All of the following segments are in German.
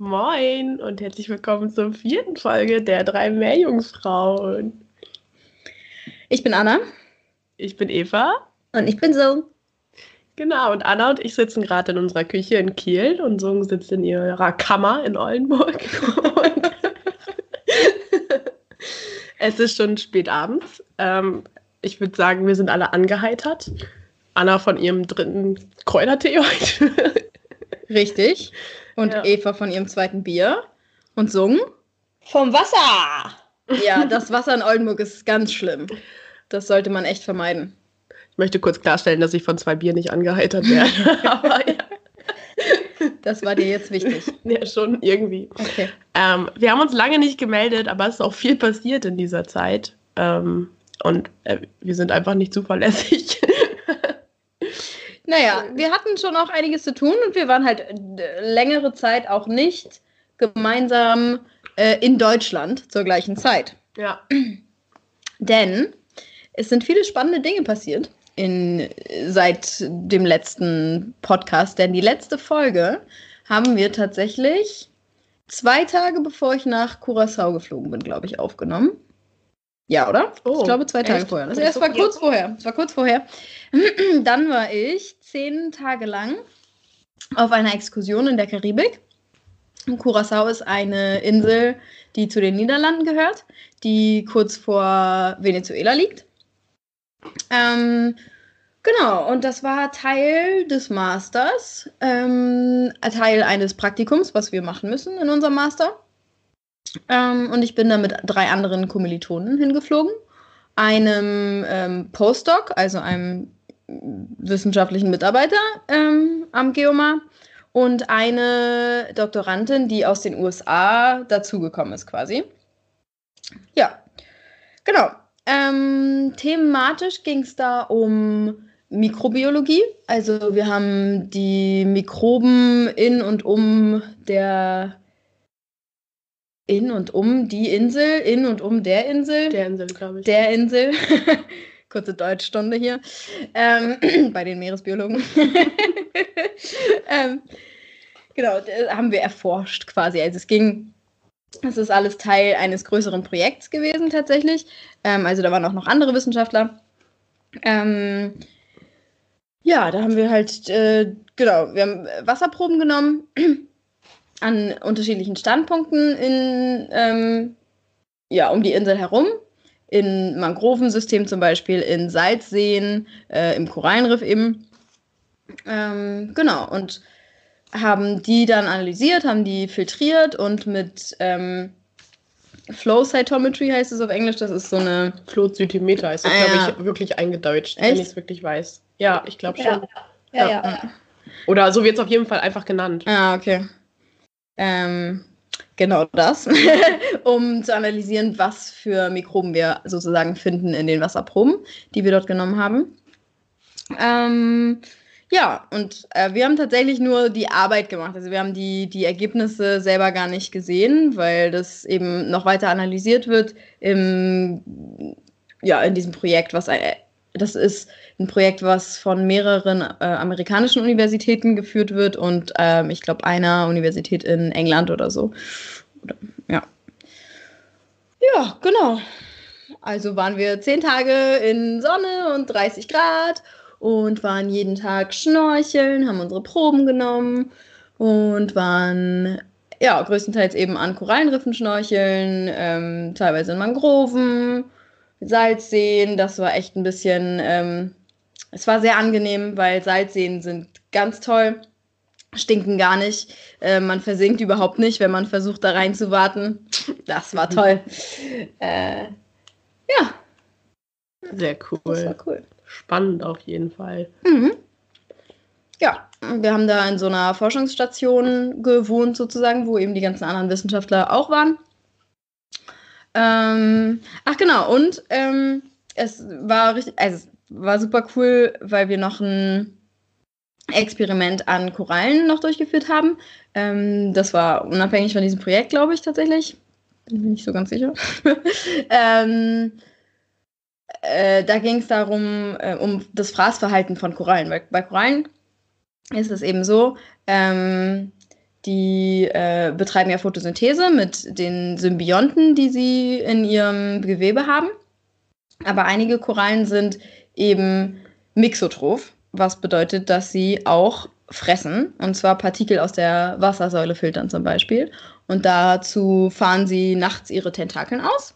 Moin und herzlich willkommen zur vierten Folge der drei Meerjungfrauen. Ich bin Anna. Ich bin Eva. Und ich bin So. Genau, und Anna und ich sitzen gerade in unserer Küche in Kiel und So sitzt in ihrer Kammer in Oldenburg. es ist schon spät abends. Ähm, ich würde sagen, wir sind alle angeheitert. Anna von ihrem dritten Kräutertee heute. Richtig. Und ja. Eva von ihrem zweiten Bier. Und Sung. Vom Wasser! Ja, das Wasser in Oldenburg ist ganz schlimm. Das sollte man echt vermeiden. Ich möchte kurz klarstellen, dass ich von zwei Bier nicht angeheitert werde. Aber ja. Das war dir jetzt wichtig. Ja, schon irgendwie. Okay. Ähm, wir haben uns lange nicht gemeldet, aber es ist auch viel passiert in dieser Zeit. Ähm, und äh, wir sind einfach nicht zuverlässig. Naja, wir hatten schon auch einiges zu tun und wir waren halt äh, längere Zeit auch nicht gemeinsam äh, in Deutschland zur gleichen Zeit. Ja. Denn es sind viele spannende Dinge passiert in, seit dem letzten Podcast. Denn die letzte Folge haben wir tatsächlich zwei Tage bevor ich nach Curacao geflogen bin, glaube ich, aufgenommen. Ja, oder? Oh, ich glaube zwei Tage echt? vorher. Also, es war kurz vorher. Es war kurz vorher. Dann war ich zehn Tage lang auf einer Exkursion in der Karibik. Curacao ist eine Insel, die zu den Niederlanden gehört, die kurz vor Venezuela liegt. Ähm, genau, und das war Teil des Masters, ähm, Teil eines Praktikums, was wir machen müssen in unserem Master. Ähm, und ich bin da mit drei anderen Kommilitonen hingeflogen. Einem ähm, Postdoc, also einem wissenschaftlichen Mitarbeiter ähm, am Geomar und eine Doktorandin, die aus den USA dazugekommen ist quasi. Ja, genau. Ähm, thematisch ging es da um Mikrobiologie. Also wir haben die Mikroben in und um der in und um die Insel, in und um der Insel. Der Insel, glaube ich. Der Insel. Kurze Deutschstunde hier. Ähm, bei den Meeresbiologen. ähm, genau, haben wir erforscht quasi. Also es ging, es ist alles Teil eines größeren Projekts gewesen tatsächlich. Ähm, also da waren auch noch andere Wissenschaftler. Ähm, ja, da haben wir halt, äh, genau, wir haben Wasserproben genommen an unterschiedlichen Standpunkten in, ähm, ja, um die Insel herum. In Mangrovensystemen zum Beispiel, in Salzseen, äh, im Korallenriff eben. Ähm, genau, und haben die dann analysiert, haben die filtriert und mit ähm, Flow Cytometry heißt es auf Englisch, das ist so eine. Flowzytometer heißt das, ah, glaube ich, wirklich eingedeutscht, Echt? wenn ich es wirklich weiß. Ja, ich glaube schon. Ja, ja. ja. ja. Oder so wird es auf jeden Fall einfach genannt. Ah, okay. Ähm, genau das, um zu analysieren, was für Mikroben wir sozusagen finden in den Wasserproben, die wir dort genommen haben. Ähm, ja, und äh, wir haben tatsächlich nur die Arbeit gemacht. Also wir haben die, die Ergebnisse selber gar nicht gesehen, weil das eben noch weiter analysiert wird im, ja, in diesem Projekt, was ein, das ist ein Projekt, was von mehreren äh, amerikanischen Universitäten geführt wird und ähm, ich glaube einer Universität in England oder so. Oder, ja. Ja, genau. Also waren wir zehn Tage in Sonne und 30 Grad und waren jeden Tag schnorcheln, haben unsere Proben genommen und waren ja größtenteils eben an Korallenriffen schnorcheln, ähm, teilweise in Mangroven Salzseen. Das war echt ein bisschen, ähm, es war sehr angenehm, weil Salzseen sind ganz toll, stinken gar nicht. Äh, man versinkt überhaupt nicht, wenn man versucht, da reinzuwarten. Das war toll. äh, ja. Sehr cool. Das war cool. Spannend auf jeden Fall. Mhm. Ja, wir haben da in so einer Forschungsstation gewohnt, sozusagen, wo eben die ganzen anderen Wissenschaftler auch waren. Ähm, ach genau, und ähm, es war richtig, also es war super cool, weil wir noch ein Experiment an Korallen noch durchgeführt haben. Ähm, das war unabhängig von diesem Projekt, glaube ich, tatsächlich. Bin mir nicht so ganz sicher. ähm, äh, da ging es darum, äh, um das Fraßverhalten von Korallen. Weil bei Korallen ist es eben so, ähm, die äh, betreiben ja Photosynthese mit den Symbionten, die sie in ihrem Gewebe haben. Aber einige Korallen sind eben mixotroph, was bedeutet, dass sie auch fressen, und zwar Partikel aus der Wassersäule filtern zum Beispiel. Und dazu fahren sie nachts ihre Tentakeln aus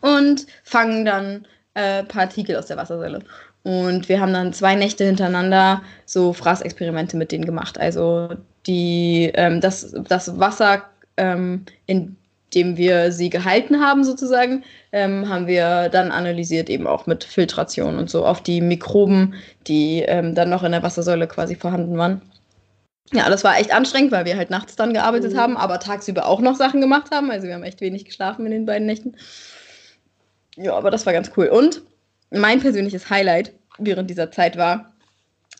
und fangen dann äh, Partikel aus der Wassersäule. Und wir haben dann zwei Nächte hintereinander so Fraßexperimente mit denen gemacht. Also die, ähm, das, das Wasser, ähm, in dem wir sie gehalten haben, sozusagen, ähm, haben wir dann analysiert, eben auch mit Filtration und so auf die Mikroben, die ähm, dann noch in der Wassersäule quasi vorhanden waren. Ja, das war echt anstrengend, weil wir halt nachts dann gearbeitet mhm. haben, aber tagsüber auch noch Sachen gemacht haben. Also wir haben echt wenig geschlafen in den beiden Nächten. Ja, aber das war ganz cool. Und mein persönliches Highlight während dieser Zeit war,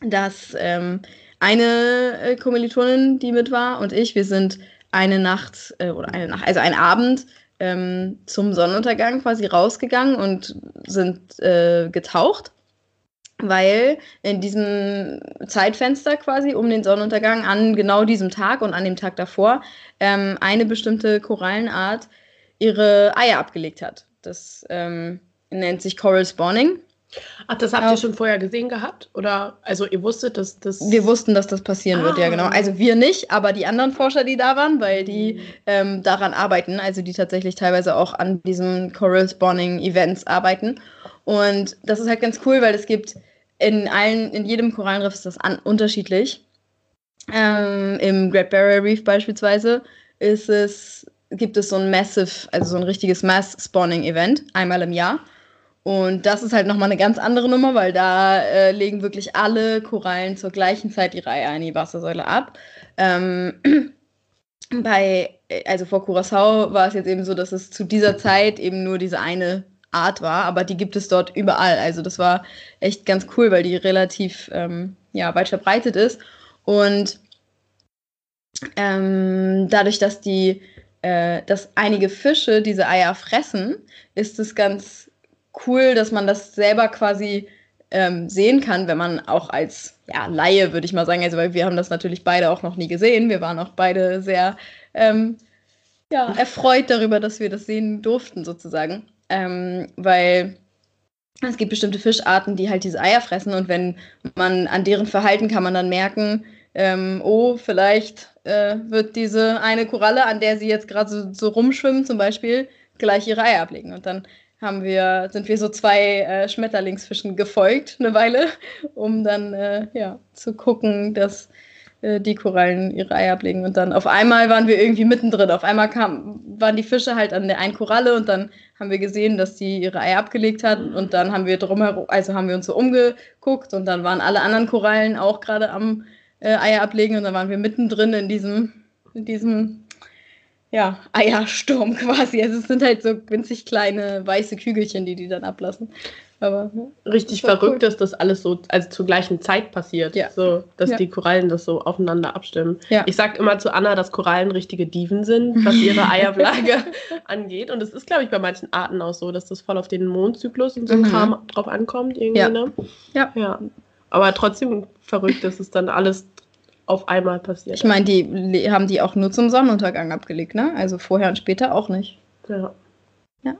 dass ähm, eine äh, Kommilitonin, die mit war, und ich, wir sind eine Nacht äh, oder eine Nacht, also einen Abend ähm, zum Sonnenuntergang quasi rausgegangen und sind äh, getaucht, weil in diesem Zeitfenster quasi um den Sonnenuntergang an genau diesem Tag und an dem Tag davor ähm, eine bestimmte Korallenart ihre Eier abgelegt hat. Das ähm, nennt sich Coral Spawning. Ach, das habt ihr schon vorher gesehen gehabt? Oder also ihr wusstet, dass das. Wir wussten, dass das passieren ah. wird, ja genau. Ah. Also wir nicht, aber die anderen Forscher, die da waren, weil die ähm, daran arbeiten, also die tatsächlich teilweise auch an diesen Coral Spawning Events arbeiten. Und das ist halt ganz cool, weil es gibt in allen, in jedem Korallenriff ist das an, unterschiedlich. Ähm, Im Great Barrier Reef beispielsweise ist es, gibt es so ein Massive, also so ein richtiges Mass Spawning Event, einmal im Jahr. Und das ist halt nochmal eine ganz andere Nummer, weil da äh, legen wirklich alle Korallen zur gleichen Zeit ihre Eier in die Wassersäule ab. Ähm, bei, also vor Curacao war es jetzt eben so, dass es zu dieser Zeit eben nur diese eine Art war, aber die gibt es dort überall. Also das war echt ganz cool, weil die relativ ähm, ja, weit verbreitet ist. Und ähm, dadurch, dass die, äh, dass einige Fische diese Eier fressen, ist es ganz cool, dass man das selber quasi ähm, sehen kann, wenn man auch als ja, Laie, würde ich mal sagen, also weil wir haben das natürlich beide auch noch nie gesehen. Wir waren auch beide sehr ähm, ja, erfreut darüber, dass wir das sehen durften, sozusagen. Ähm, weil es gibt bestimmte Fischarten, die halt diese Eier fressen und wenn man an deren Verhalten kann man dann merken, ähm, oh, vielleicht äh, wird diese eine Koralle, an der sie jetzt gerade so, so rumschwimmen, zum Beispiel, gleich ihre Eier ablegen. Und dann haben wir, sind wir so zwei äh, Schmetterlingsfischen gefolgt eine Weile, um dann äh, ja, zu gucken, dass äh, die Korallen ihre Eier ablegen. Und dann auf einmal waren wir irgendwie mittendrin. Auf einmal kam, waren die Fische halt an der einen Koralle und dann haben wir gesehen, dass die ihre Eier abgelegt hat. Und dann haben wir drumherum, also haben wir uns so umgeguckt und dann waren alle anderen Korallen auch gerade am äh, Eier ablegen und dann waren wir mittendrin in diesem, in diesem ja, Eiersturm quasi. Also es sind halt so winzig kleine weiße Kügelchen, die die dann ablassen. Aber richtig verrückt, cool. dass das alles so also zur gleichen Zeit passiert. Ja. So, dass ja. die Korallen das so aufeinander abstimmen. Ja. Ich sage immer zu Anna, dass Korallen richtige Diven sind, was ihre Eiablage angeht. Und es ist, glaube ich, bei manchen Arten auch so, dass das voll auf den Mondzyklus und so mhm. Kram drauf ankommt. Irgendwie, ja. Ne? ja. ja. Aber trotzdem verrückt, dass es dann alles auf einmal passiert. Ich meine, die haben die auch nur zum Sonnenuntergang abgelegt, ne? Also vorher und später auch nicht. Ja. Ja.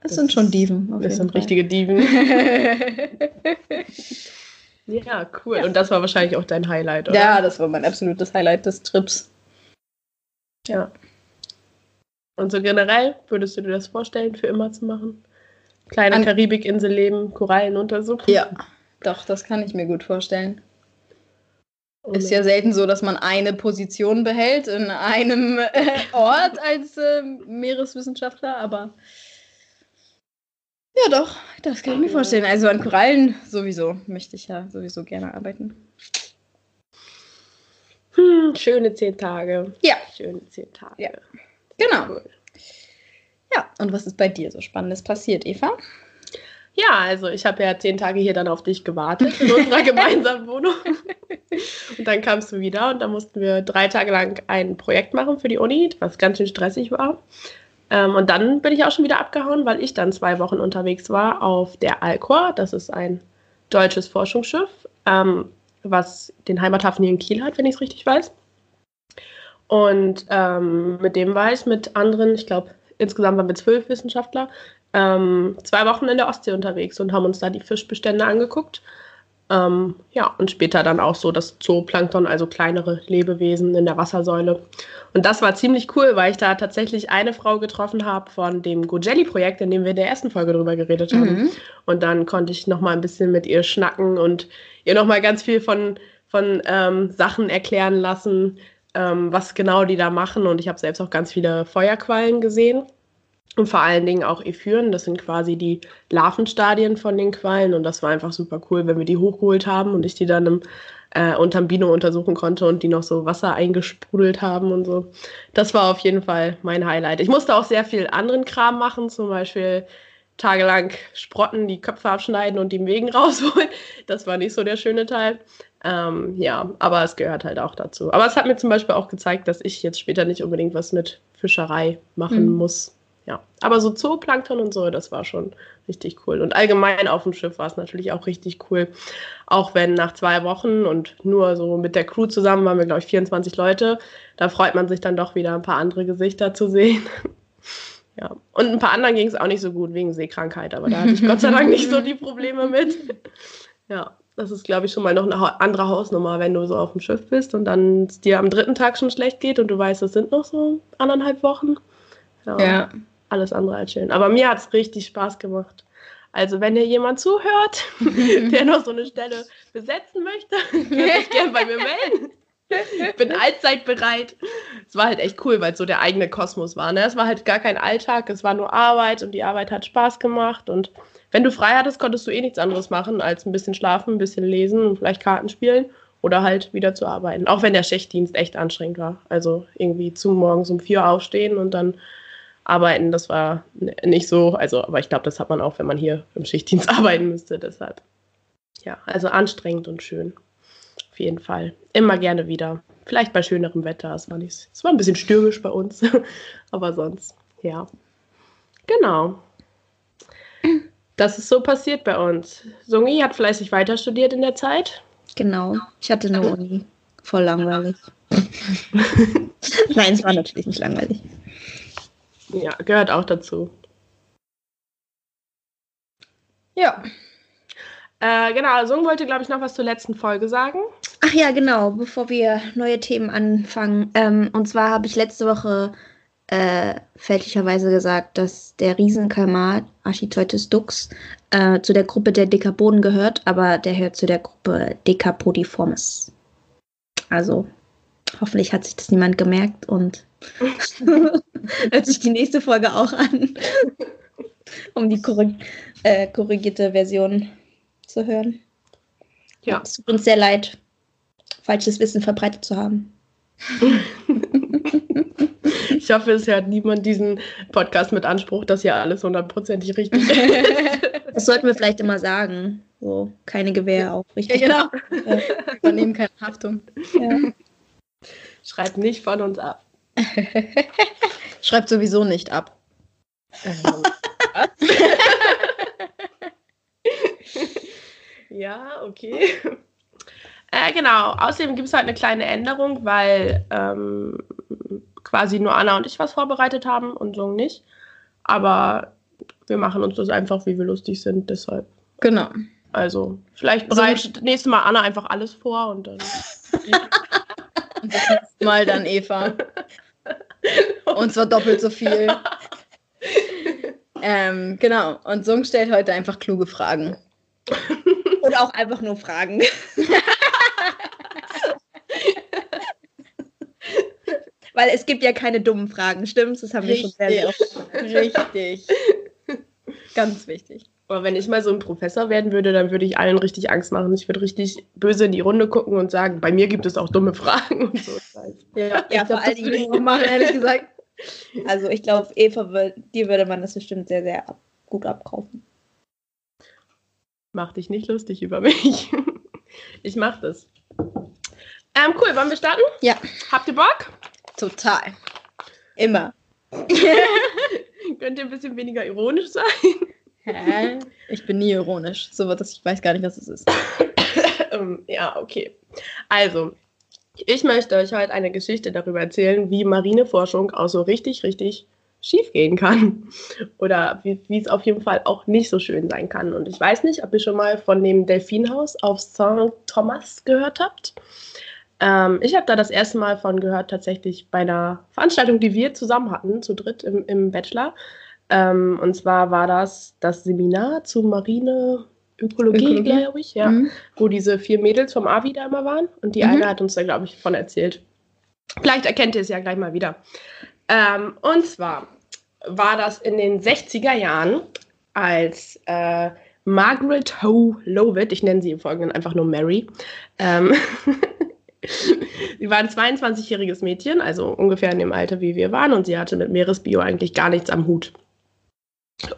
Das, das sind schon Diven. Das sind Fall. richtige Diven. ja, cool. Ja. Und das war wahrscheinlich auch dein Highlight, oder? Ja, das war mein absolutes Highlight des Trips. Ja. Und so generell, würdest du dir das vorstellen, für immer zu machen? Kleine Karibikinsel leben, Korallen untersuchen? Ja, doch, das kann ich mir gut vorstellen. Oh ist ja selten so, dass man eine Position behält in einem äh, Ort als äh, Meereswissenschaftler, aber ja doch, das kann ich mir vorstellen. Also an Korallen sowieso möchte ich ja sowieso gerne arbeiten. Hm, schöne zehn Tage. Ja. Schöne zehn Tage. Ja. Genau. Cool. Ja, und was ist bei dir so Spannendes passiert, Eva? Ja, also ich habe ja zehn Tage hier dann auf dich gewartet in unserer gemeinsamen Wohnung. Und dann kamst du wieder und dann mussten wir drei Tage lang ein Projekt machen für die Uni, was ganz schön stressig war. Ähm, und dann bin ich auch schon wieder abgehauen, weil ich dann zwei Wochen unterwegs war auf der Alcor. Das ist ein deutsches Forschungsschiff, ähm, was den Heimathafen hier in Kiel hat, wenn ich es richtig weiß. Und ähm, mit dem war ich mit anderen, ich glaube, insgesamt waren wir zwölf Wissenschaftler, ähm, zwei Wochen in der Ostsee unterwegs und haben uns da die Fischbestände angeguckt. Ähm, ja, und später dann auch so das Zooplankton, also kleinere Lebewesen in der Wassersäule. Und das war ziemlich cool, weil ich da tatsächlich eine Frau getroffen habe von dem Gojelli-Projekt, in dem wir in der ersten Folge drüber geredet haben. Mhm. Und dann konnte ich nochmal ein bisschen mit ihr schnacken und ihr nochmal ganz viel von, von ähm, Sachen erklären lassen, ähm, was genau die da machen. Und ich habe selbst auch ganz viele Feuerquallen gesehen. Und vor allen Dingen auch Ephyren, das sind quasi die Larvenstadien von den Quallen. Und das war einfach super cool, wenn wir die hochgeholt haben und ich die dann im, äh, unterm Bino untersuchen konnte und die noch so Wasser eingesprudelt haben und so. Das war auf jeden Fall mein Highlight. Ich musste auch sehr viel anderen Kram machen, zum Beispiel tagelang Sprotten, die Köpfe abschneiden und die Wegen rausholen. Das war nicht so der schöne Teil. Ähm, ja, aber es gehört halt auch dazu. Aber es hat mir zum Beispiel auch gezeigt, dass ich jetzt später nicht unbedingt was mit Fischerei machen mhm. muss ja, aber so Zooplankton und so, das war schon richtig cool. Und allgemein auf dem Schiff war es natürlich auch richtig cool. Auch wenn nach zwei Wochen und nur so mit der Crew zusammen waren wir, glaube ich, 24 Leute. Da freut man sich dann doch wieder ein paar andere Gesichter zu sehen. Ja, und ein paar anderen ging es auch nicht so gut wegen Seekrankheit, aber da hatte ich Gott sei Dank nicht so die Probleme mit. Ja, das ist, glaube ich, schon mal noch eine andere Hausnummer, wenn du so auf dem Schiff bist und dann dir am dritten Tag schon schlecht geht und du weißt, es sind noch so anderthalb Wochen. Ja. ja alles andere als schön. Aber mir hat es richtig Spaß gemacht. Also wenn hier jemand zuhört, der noch so eine Stelle besetzen möchte, könnt sich gerne bei mir melden. Ich bin allzeit bereit. Es war halt echt cool, weil es so der eigene Kosmos war. Ne? Es war halt gar kein Alltag, es war nur Arbeit und die Arbeit hat Spaß gemacht. Und wenn du frei hattest, konntest du eh nichts anderes machen, als ein bisschen schlafen, ein bisschen lesen und vielleicht Karten spielen oder halt wieder zu arbeiten. Auch wenn der Schichtdienst echt anstrengend war. Also irgendwie zum morgens um vier aufstehen und dann arbeiten. Das war nicht so, also, aber ich glaube, das hat man auch, wenn man hier im Schichtdienst arbeiten müsste. Deshalb, ja, also anstrengend und schön. Auf jeden Fall. Immer gerne wieder. Vielleicht bei schönerem Wetter. Es war, nicht, es war ein bisschen stürmisch bei uns, aber sonst, ja. Genau. Das ist so passiert bei uns. Sungi hat fleißig weiter studiert in der Zeit. Genau. Ich hatte eine Uni. Voll langweilig. Nein, es war natürlich nicht langweilig. Ja, gehört auch dazu. Ja. Äh, genau, Sung wollte, glaube ich, noch was zur letzten Folge sagen. Ach ja, genau, bevor wir neue Themen anfangen. Ähm, und zwar habe ich letzte Woche äh, fälschlicherweise gesagt, dass der Riesenkalmar, Architeutis dux, äh, zu der Gruppe der Dekapoden gehört, aber der hört zu der Gruppe Decapodiformis. Also, hoffentlich hat sich das niemand gemerkt und Hört sich die nächste Folge auch an, um die korrig äh, korrigierte Version zu hören. Ja. Es tut uns sehr leid, falsches Wissen verbreitet zu haben. Ich hoffe, es hört niemand diesen Podcast mit Anspruch, dass hier alles hundertprozentig richtig ist. Das sollten wir vielleicht immer sagen. So, keine Gewähr auch, richtig? Ja, genau. Ja. Übernehmen keine Haftung. Ja. Schreibt nicht von uns ab. Schreibt sowieso nicht ab. Ähm, ja, okay. Äh, genau, außerdem gibt es halt eine kleine Änderung, weil ähm, quasi nur Anna und ich was vorbereitet haben und so nicht. Aber wir machen uns das einfach, wie wir lustig sind, deshalb. Genau. Also, vielleicht bereitet so, nächstes Mal Anna einfach alles vor und dann. und das nächste Mal dann Eva. Und zwar doppelt so viel. ähm, genau. Und Sung stellt heute einfach kluge Fragen. Oder auch einfach nur Fragen. Weil es gibt ja keine dummen Fragen, stimmt's? Das haben Richtig. wir schon sehr, sehr oft. Richtig. Ganz wichtig. Aber wenn ich mal so ein Professor werden würde, dann würde ich allen richtig Angst machen. Ich würde richtig böse in die Runde gucken und sagen, bei mir gibt es auch dumme Fragen und so. Ja, ja vor allen Dingen machen, ehrlich gesagt. Also ich glaube, Eva, dir würde man das bestimmt sehr, sehr ab, gut abkaufen. Mach dich nicht lustig über mich. Ich mach das. Ähm, cool, wollen wir starten? Ja. Habt ihr Bock? Total. Immer. Könnt ihr ein bisschen weniger ironisch sein? Hä? Ich bin nie ironisch. So wird das, ich weiß gar nicht, was es ist. ähm, ja, okay. Also, Ich möchte euch heute eine Geschichte darüber erzählen, wie Marineforschung auch so richtig, richtig schief gehen kann. Oder wie, wie, es auf jeden Fall auch nicht so schön sein kann. Und ich weiß nicht, ob ihr schon mal von dem Delfinhaus auf St. Thomas gehört habt. Ähm, ich habe da das erste Mal von gehört, tatsächlich bei einer Veranstaltung, die wir zusammen hatten, zu dritt im, im Bachelor. Ähm, und zwar war das das Seminar zu Marine Ökologie, glaube ich, ja, mhm. wo diese vier Mädels vom AVI da immer waren. Und die mhm. eine hat uns da, glaube ich, von erzählt. Vielleicht erkennt ihr es ja gleich mal wieder. Ähm, und zwar war das in den 60er Jahren, als äh, Margaret Ho Lovett, ich nenne sie im Folgenden einfach nur Mary, ähm, sie war ein 22-jähriges Mädchen, also ungefähr in dem Alter, wie wir waren, und sie hatte mit Meeresbio eigentlich gar nichts am Hut.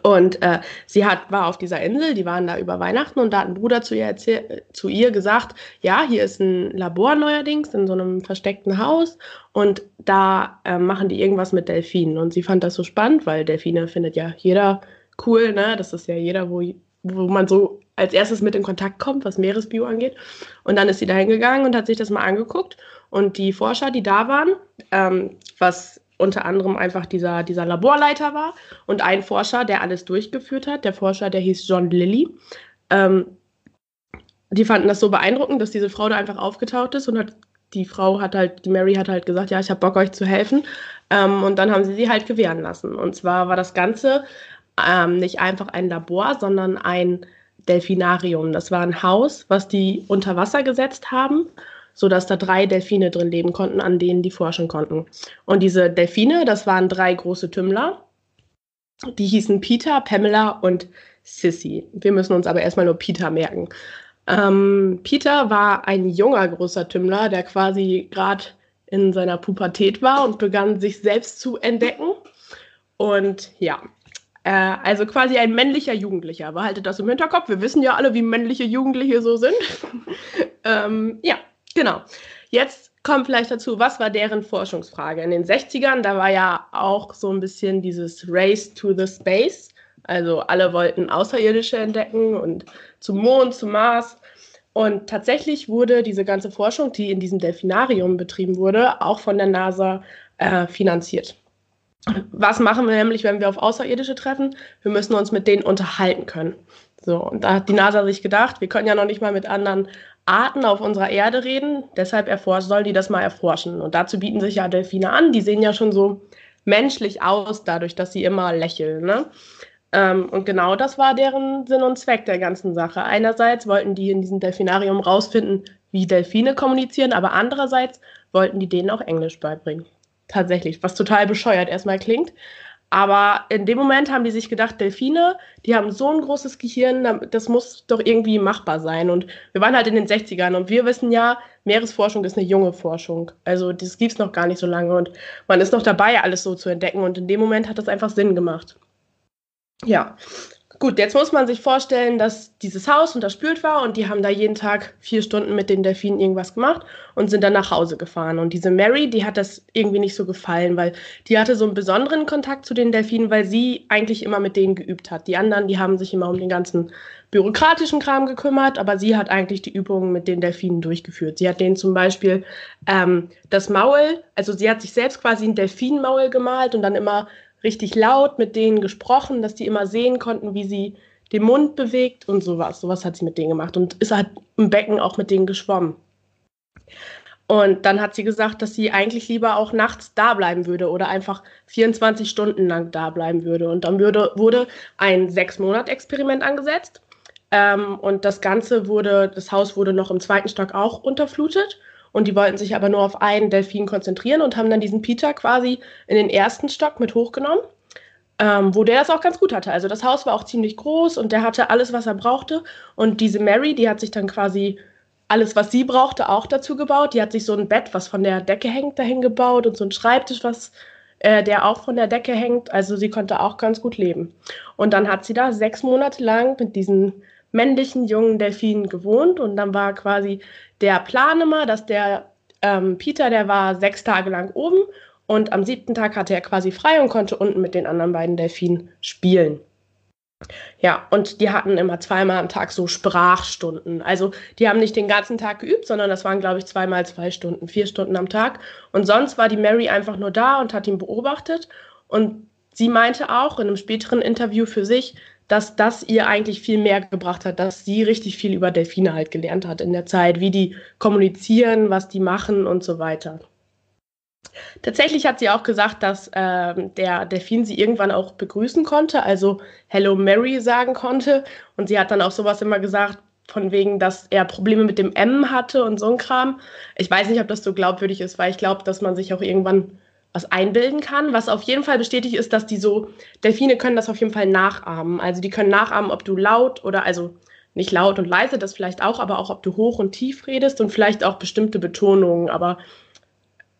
Und äh, sie hat, war auf dieser Insel, die waren da über Weihnachten und da hat ein Bruder zu ihr, erzähl, zu ihr gesagt, ja, hier ist ein Labor neuerdings in so einem versteckten Haus und da äh, machen die irgendwas mit Delfinen. Und sie fand das so spannend, weil Delfine findet ja jeder cool, ne? Das ist ja jeder, wo, wo man so als erstes mit in Kontakt kommt, was Meeresbio angeht. Und dann ist sie da hingegangen und hat sich das mal angeguckt. Und die Forscher, die da waren, ähm, was unter anderem einfach dieser, dieser Laborleiter war und ein Forscher, der alles durchgeführt hat. Der Forscher, der hieß John Lilly. Ähm, die fanden das so beeindruckend, dass diese Frau da einfach aufgetaucht ist und hat, die Frau hat halt, die Mary hat halt gesagt, ja, ich habe Bock, euch zu helfen. Ähm, und dann haben sie sie halt gewähren lassen. Und zwar war das Ganze ähm, nicht einfach ein Labor, sondern ein Delfinarium. Das war ein Haus, was die unter Wasser gesetzt haben sodass da drei Delfine drin leben konnten, an denen die forschen konnten. Und diese Delfine, das waren drei große Tümmler. Die hießen Peter, Pamela und Sissy. Wir müssen uns aber erstmal nur Peter merken. Ähm, Peter war ein junger großer Tümmler, der quasi gerade in seiner Pubertät war und begann sich selbst zu entdecken. Und ja, äh, also quasi ein männlicher Jugendlicher. Behaltet das im Hinterkopf. Wir wissen ja alle, wie männliche Jugendliche so sind. ähm, ja, Genau. Jetzt kommt vielleicht dazu, was war deren Forschungsfrage? In den 60ern, da war ja auch so ein bisschen dieses Race to the Space. Also alle wollten Außerirdische entdecken und zum Mond, zum Mars. Und tatsächlich wurde diese ganze Forschung, die in diesem Delfinarium betrieben wurde, auch von der NASA äh, finanziert. Was machen wir nämlich, wenn wir auf Außerirdische treffen? Wir müssen uns mit denen unterhalten können. So, und da hat die NASA sich gedacht, wir können ja noch nicht mal mit anderen Arten auf unserer Erde reden. Deshalb sollen die das mal erforschen. Und dazu bieten sich ja Delfine an. Die sehen ja schon so menschlich aus, dadurch, dass sie immer lächeln. Ne? Ähm, und genau das war deren Sinn und Zweck der ganzen Sache. Einerseits wollten die in diesem Delfinarium rausfinden, wie Delfine kommunizieren, aber andererseits wollten die denen auch Englisch beibringen. Tatsächlich, was total bescheuert erstmal klingt. Aber in dem Moment haben die sich gedacht, Delfine, die haben so ein großes Gehirn, das muss doch irgendwie machbar sein. Und wir waren halt in den 60ern und wir wissen ja, Meeresforschung ist eine junge Forschung. Also das gibt es noch gar nicht so lange und man ist noch dabei, alles so zu entdecken. Und in dem Moment hat das einfach Sinn gemacht. Ja, Gut, jetzt muss man sich vorstellen, dass dieses Haus unterspült war und die haben da jeden Tag vier Stunden mit den Delfinen irgendwas gemacht und sind dann nach Hause gefahren. Und diese Mary, die hat das irgendwie nicht so gefallen, weil die hatte so einen besonderen Kontakt zu den Delfinen, weil sie eigentlich immer mit denen geübt hat. Die anderen, die haben sich immer um den ganzen bürokratischen Kram gekümmert, aber sie hat eigentlich die Übungen mit den Delfinen durchgeführt. Sie hat denen zum Beispiel ähm, das Maul, also sie hat sich selbst quasi ein Delfinmaul gemalt und dann immer richtig laut mit denen gesprochen, dass die immer sehen konnten, wie sie den Mund bewegt und sowas. Sowas hat sie mit denen gemacht und ist halt im Becken auch mit denen geschwommen. Und dann hat sie gesagt, dass sie eigentlich lieber auch nachts da bleiben würde oder einfach 24 Stunden lang da bleiben würde. Und dann würde, wurde ein Sechs-Monat-Experiment angesetzt. Ähm, und das Ganze wurde, das Haus wurde noch im zweiten Stock auch unterflutet. Und die wollten sich aber nur auf einen Delfin konzentrieren und haben dann diesen Peter quasi in den ersten Stock mit hochgenommen, ähm, wo der das auch ganz gut hatte. Also das Haus war auch ziemlich groß und der hatte alles, was er brauchte. Und diese Mary, die hat sich dann quasi alles, was sie brauchte, auch dazu gebaut. Die hat sich so ein Bett, was von der Decke hängt, dahin gebaut und so ein Schreibtisch, was äh, der auch von der Decke hängt. Also sie konnte auch ganz gut leben. Und dann hat sie da sechs Monate lang mit diesen männlichen jungen Delfinen gewohnt und dann war quasi der Plan immer, dass der ähm, Peter, der war sechs Tage lang oben und am siebten Tag hatte er quasi frei und konnte unten mit den anderen beiden Delfinen spielen. Ja, und die hatten immer zweimal am Tag so Sprachstunden. Also die haben nicht den ganzen Tag geübt, sondern das waren, glaube ich, zweimal zwei Stunden, vier Stunden am Tag. Und sonst war die Mary einfach nur da und hat ihn beobachtet. Und sie meinte auch in einem späteren Interview für sich, dass das ihr eigentlich viel mehr gebracht hat, dass sie richtig viel über Delfine halt gelernt hat in der Zeit, wie die kommunizieren, was die machen und so weiter. Tatsächlich hat sie auch gesagt, dass äh, der Delfin sie irgendwann auch begrüßen konnte, also Hello Mary sagen konnte. Und sie hat dann auch sowas immer gesagt, von wegen, dass er Probleme mit dem M hatte und so ein Kram. Ich weiß nicht, ob das so glaubwürdig ist, weil ich glaube, dass man sich auch irgendwann was einbilden kann. Was auf jeden Fall bestätigt ist, dass die so, Delfine können das auf jeden Fall nachahmen. Also die können nachahmen, ob du laut oder, also nicht laut und leise, das vielleicht auch, aber auch, ob du hoch und tief redest und vielleicht auch bestimmte Betonungen. Aber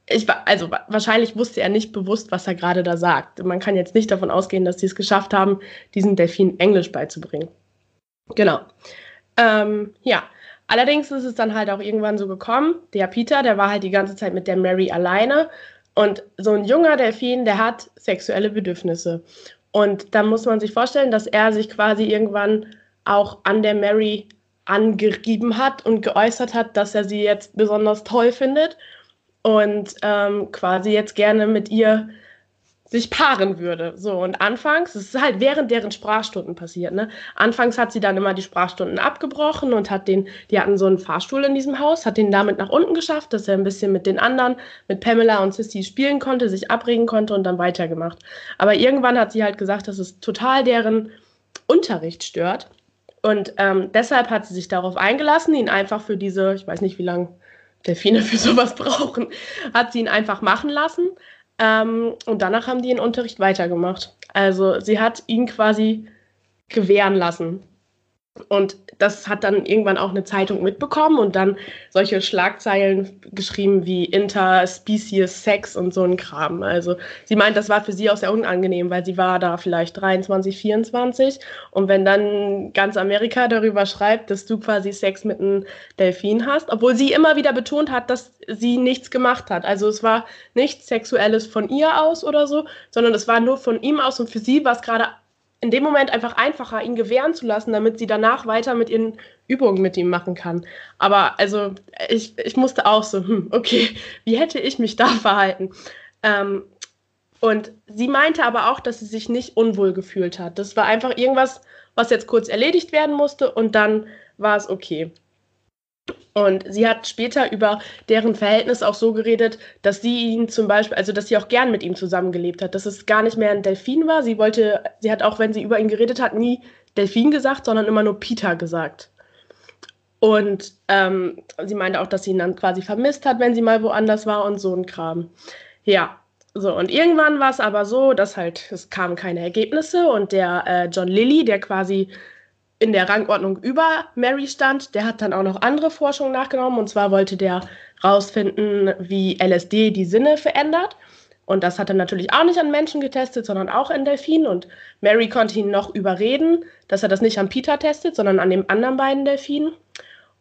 ich also wahrscheinlich wusste er nicht bewusst, was er gerade da sagt. Man kann jetzt nicht davon ausgehen, dass sie es geschafft haben, diesen Delfin Englisch beizubringen. Genau. Ähm, ja, allerdings ist es dann halt auch irgendwann so gekommen. Der Peter, der war halt die ganze Zeit mit der Mary alleine. Und so ein junger Delfin, der hat sexuelle Bedürfnisse. Und da muss man sich vorstellen, dass er sich quasi irgendwann auch an der Mary angerieben hat und geäußert hat, dass er sie jetzt besonders toll findet und ähm, quasi jetzt gerne mit ihr sich paaren würde. So, und anfangs, das ist halt während deren Sprachstunden passiert, ne? Anfangs hat sie dann immer die Sprachstunden abgebrochen und hat den, die hatten so einen Fahrstuhl in diesem Haus, hat den damit nach unten geschafft, dass er ein bisschen mit den anderen, mit Pamela und Sissy spielen konnte, sich abregen konnte und dann weitergemacht. Aber irgendwann hat sie halt gesagt, dass es total deren Unterricht stört. Und ähm, deshalb hat sie sich darauf eingelassen, ihn einfach für diese, ich weiß nicht wie lange, Delfine für sowas brauchen, hat sie ihn einfach machen lassen. Ähm, und danach haben die den Unterricht weitergemacht. Also sie hat ihn quasi gewähren lassen. Und das hat dann irgendwann auch eine Zeitung mitbekommen und dann solche Schlagzeilen geschrieben wie Interspecies Sex und so ein Kram. Also sie meint, das war für sie auch sehr unangenehm, weil sie war da vielleicht 23, 24 und wenn dann ganz Amerika darüber schreibt, dass du quasi Sex mit einem Delfin hast, obwohl sie immer wieder betont hat, dass sie nichts gemacht hat. Also es war nichts Sexuelles von ihr aus oder so, sondern es war nur von ihm aus und für sie war es gerade in dem Moment einfach einfacher, ihn gewähren zu lassen, damit sie danach weiter mit ihren Übungen mit ihm machen kann. Aber also ich, ich musste auch so, hm, okay, wie hätte ich mich da verhalten? Ähm, und sie meinte aber auch, dass sie sich nicht unwohl gefühlt hat. Das war einfach irgendwas, was jetzt kurz erledigt werden musste und dann war es okay. Und sie hat später über deren Verhältnis auch so geredet, dass sie ihn zum Beispiel, also dass sie auch gern mit ihm zusammengelebt hat, dass es gar nicht mehr ein Delfin war. Sie wollte, sie hat auch, wenn sie über ihn geredet hat, nie Delfin gesagt, sondern immer nur Peter gesagt. Und ähm, sie meinte auch, dass sie ihn dann quasi vermisst hat, wenn sie mal woanders war und so ein Kram. Ja, so, und irgendwann war es aber so, dass halt, es kamen keine Ergebnisse und der äh, John Lilly, der quasi in der Rangordnung über Mary stand, der hat dann auch noch andere Forschungen nachgenommen. Und zwar wollte der rausfinden, wie LSD die Sinne verändert. Und das hat er natürlich auch nicht an Menschen getestet, sondern auch an Delfinen. Und Mary konnte ihn noch überreden, dass er das nicht an Peter testet, sondern an den anderen beiden Delfinen.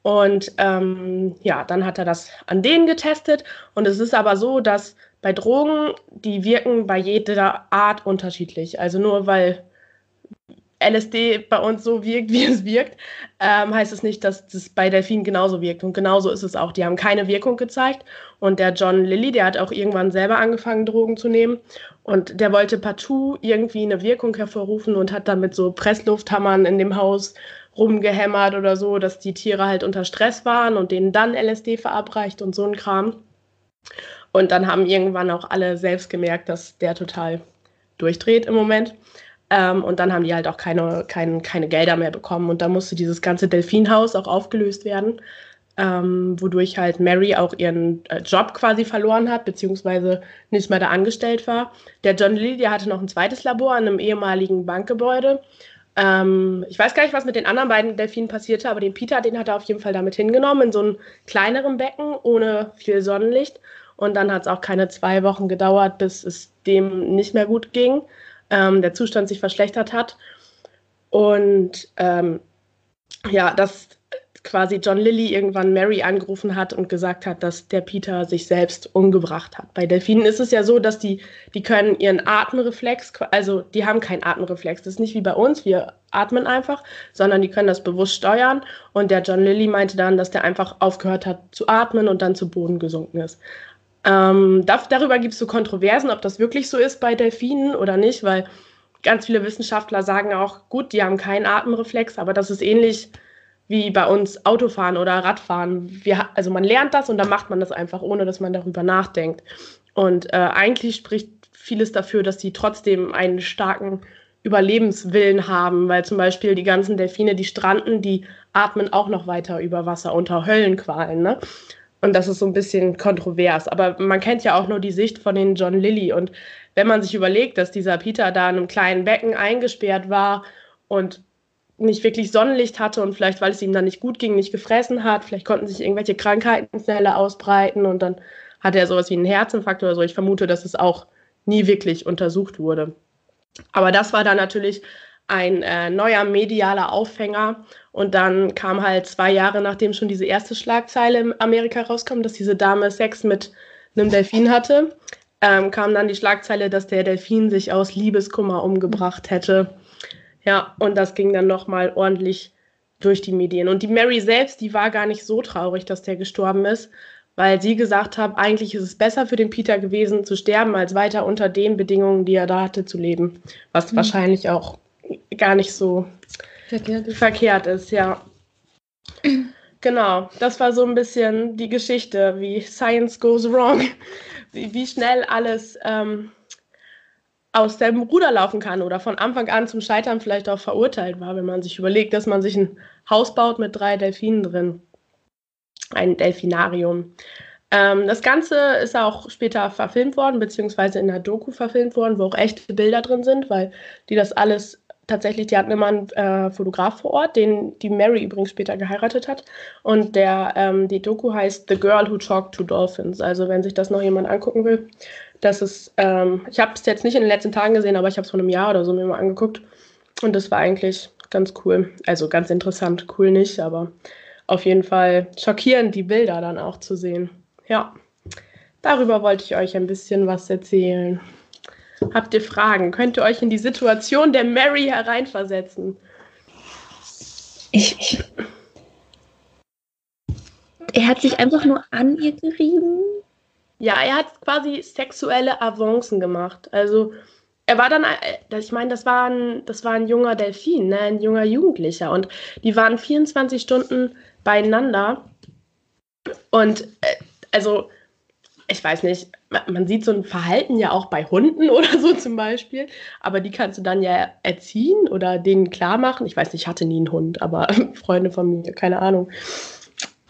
Und ähm, ja, dann hat er das an denen getestet. Und es ist aber so, dass bei Drogen, die wirken bei jeder Art unterschiedlich. Also nur weil LSD bei uns so wirkt, wie es wirkt, ähm, heißt es nicht, dass das bei Delfinen genauso wirkt. Und genauso ist es auch. Die haben keine Wirkung gezeigt. Und der John Lilly, der hat auch irgendwann selber angefangen, Drogen zu nehmen. Und der wollte partout irgendwie eine Wirkung hervorrufen und hat dann mit so Presslufthammern in dem Haus rumgehämmert oder so, dass die Tiere halt unter Stress waren und denen dann LSD verabreicht und so ein Kram. Und dann haben irgendwann auch alle selbst gemerkt, dass der total durchdreht im Moment. Ähm, und dann haben die halt auch keine, keine, keine Gelder mehr bekommen. Und da musste dieses ganze Delfinhaus auch aufgelöst werden, ähm, wodurch halt Mary auch ihren äh, Job quasi verloren hat, beziehungsweise nicht mehr da angestellt war. Der John Lee, der hatte noch ein zweites Labor an einem ehemaligen Bankgebäude. Ähm, ich weiß gar nicht, was mit den anderen beiden Delfinen passierte, aber den Peter, den hat er auf jeden Fall damit hingenommen, in so einem kleineren Becken ohne viel Sonnenlicht. Und dann hat es auch keine zwei Wochen gedauert, bis es dem nicht mehr gut ging ähm, der Zustand sich verschlechtert hat. Und ähm, ja, das quasi John Lilly irgendwann Mary angerufen hat und gesagt hat, dass der Peter sich selbst umgebracht hat. Bei Delfinen ist es ja so, dass die, die können ihren Atemreflex, also die haben keinen Atemreflex. Das ist nicht wie bei uns, wir atmen einfach, sondern die können das bewusst steuern. Und der John Lilly meinte dann, dass der einfach aufgehört hat zu atmen und dann zu Boden gesunken ist. Ähm, da, darüber gibt es so Kontroversen, ob das wirklich so ist bei Delfinen oder nicht, weil ganz viele Wissenschaftler sagen auch, gut, die haben keinen Atemreflex, aber das ist ähnlich wie bei uns Autofahren oder Radfahren. Wir, also man lernt das und dann macht man das einfach, ohne dass man darüber nachdenkt. Und äh, eigentlich spricht vieles dafür, dass sie trotzdem einen starken Überlebenswillen haben, weil zum Beispiel die ganzen Delfine, die stranden, die atmen auch noch weiter über Wasser unter Höllenqualen. Ne? Und das ist so ein bisschen kontrovers. Aber man kennt ja auch nur die Sicht von den John Lilly. Und wenn man sich überlegt, dass dieser Peter da in einem kleinen Becken eingesperrt war und nicht wirklich Sonnenlicht hatte und vielleicht, weil es ihm dann nicht gut ging, nicht gefressen hat, vielleicht konnten sich irgendwelche Krankheiten schneller ausbreiten und dann hatte er sowas wie einen Herzinfarkt oder so. Ich vermute, dass es auch nie wirklich untersucht wurde. Aber das war dann natürlich ein äh, neuer medialer Aufhänger. Und dann kam halt zwei Jahre, nachdem schon diese erste Schlagzeile in Amerika rauskam, dass diese Dame Sex mit einem Delfin hatte, ähm, kam dann die Schlagzeile, dass der Delfin sich aus Liebeskummer umgebracht hätte. Ja, und das ging dann nochmal ordentlich durch die Medien. Und die Mary selbst, die war gar nicht so traurig, dass der gestorben ist, weil sie gesagt hat, eigentlich ist es besser für den Peter gewesen zu sterben, als weiter unter den Bedingungen, die er da hatte, zu leben. Was mhm. wahrscheinlich auch gar nicht so verkehrt ist. Verkehrt ist, ja. Genau, das war so ein bisschen die Geschichte, wie Science goes wrong, wie, wie schnell alles ähm, aus dem Ruder laufen kann oder von Anfang an zum Scheitern vielleicht auch verurteilt war, wenn man sich überlegt, dass man sich ein Haus baut mit drei Delfinen drin. Ein Delfinarium. Ähm, das Ganze ist auch später verfilmt worden, beziehungsweise in der Doku verfilmt worden, wo auch echte Bilder drin sind, weil die das alles tatsächlich, die hatten immer einen äh, Fotograf vor Ort, den die Mary übrigens später geheiratet hat. Und der, ähm, die Doku heißt The Girl Who Talked to Dolphins. Also wenn sich das noch jemand angucken will, das ist, ähm, ich habe es jetzt nicht in den letzten Tagen gesehen, aber ich habe es vor einem Jahr oder so mir mal angeguckt. Und das war eigentlich ganz cool. Also ganz interessant, cool nicht, aber auf jeden Fall schockierend, die Bilder dann auch zu sehen. Ja, darüber wollte ich euch ein bisschen was erzählen. Habt ihr Fragen? Könnt ihr euch in die Situation der Mary hereinversetzen? Ich, ich. Er hat sich einfach nur an ihr gerieben. Ja, er hat quasi sexuelle Avancen gemacht. Also er war dann, äh, ich meine, das war ein, das war ein junger Delfin, ne? ein junger Jugendlicher. Und die waren 24 Stunden beieinander. Und äh, also ich weiß nicht, man sieht so ein Verhalten ja auch bei Hunden oder so zum Beispiel, aber die kannst du dann ja erziehen oder denen klar machen. Ich weiß nicht, ich hatte nie einen Hund, aber Freunde von mir, keine Ahnung.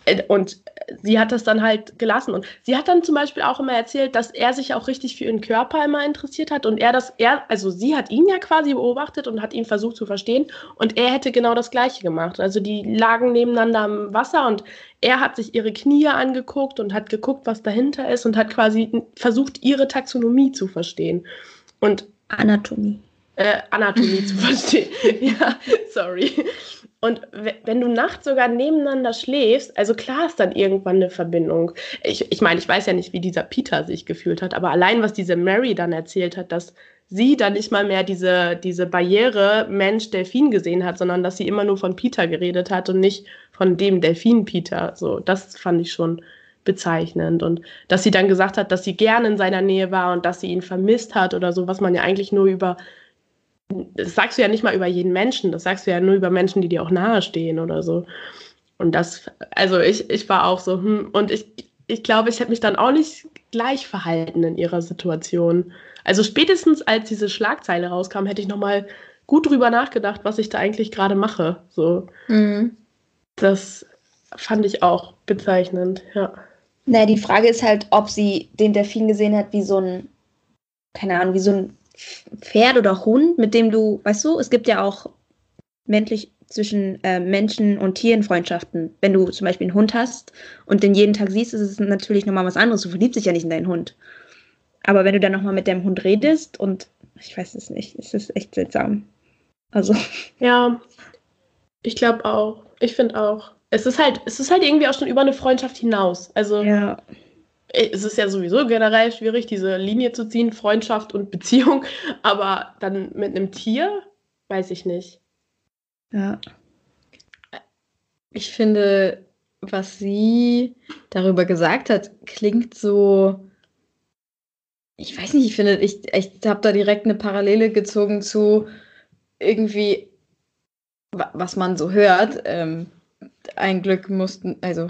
Äh, und sie hat das dann halt gelassen. Und sie hat dann zum Beispiel auch immer erzählt, dass er sich auch richtig für ihren Körper immer interessiert hat und er das, er, also sie hat ihn ja quasi beobachtet und hat ihn versucht zu verstehen und er hätte genau das Gleiche gemacht. Also die lagen nebeneinander im Wasser und er hat sich ihre Knie angeguckt und hat geguckt, was dahinter ist und hat quasi versucht, ihre Taxonomie zu verstehen. Und Anatomie. Äh, Anatomie zu verstehen. ja, sorry. Und wenn du nachts sogar nebeneinander schläfst, also klar ist dann irgendwann eine Verbindung. Ich, ich meine, ich weiß ja nicht, wie dieser Peter sich gefühlt hat, aber allein, was diese Mary dann erzählt hat, dass sie dann nicht mal mehr diese, diese Barriere Mensch-Delfin gesehen hat, sondern dass sie immer nur von Peter geredet hat und nicht von dem Delfin Peter. So, das fand ich schon bezeichnend. Und dass sie dann gesagt hat, dass sie gerne in seiner Nähe war und dass sie ihn vermisst hat oder so, was man ja eigentlich nur über das sagst du ja nicht mal über jeden Menschen, das sagst du ja nur über Menschen, die dir auch nahestehen oder so. Und das, also ich, ich war auch so, hm, und ich, ich glaube, ich hätte mich dann auch nicht gleich verhalten in ihrer Situation. Also spätestens als diese Schlagzeile rauskam, hätte ich nochmal gut drüber nachgedacht, was ich da eigentlich gerade mache. So. Mhm. Das fand ich auch bezeichnend, ja. Naja, die Frage ist halt, ob sie den Delfin gesehen hat wie so ein, keine Ahnung, wie so ein Pferd oder Hund, mit dem du, weißt du, es gibt ja auch männlich zwischen äh, Menschen und Tieren Freundschaften. Wenn du zum Beispiel einen Hund hast und den jeden Tag siehst, ist es natürlich nochmal was anderes. Du verliebst dich ja nicht in deinen Hund. Aber wenn du dann nochmal mit deinem Hund redest und ich weiß es nicht, es ist echt seltsam. Also. Ja, ich glaube auch. Ich finde auch. es ist halt, es ist halt irgendwie auch schon über eine Freundschaft hinaus. Also ja. Es ist ja sowieso generell schwierig, diese Linie zu ziehen, Freundschaft und Beziehung, aber dann mit einem Tier, weiß ich nicht. Ja. Ich finde, was sie darüber gesagt hat, klingt so. Ich weiß nicht, ich finde, ich, ich habe da direkt eine Parallele gezogen zu irgendwie, was man so hört. Ähm, ein Glück mussten, also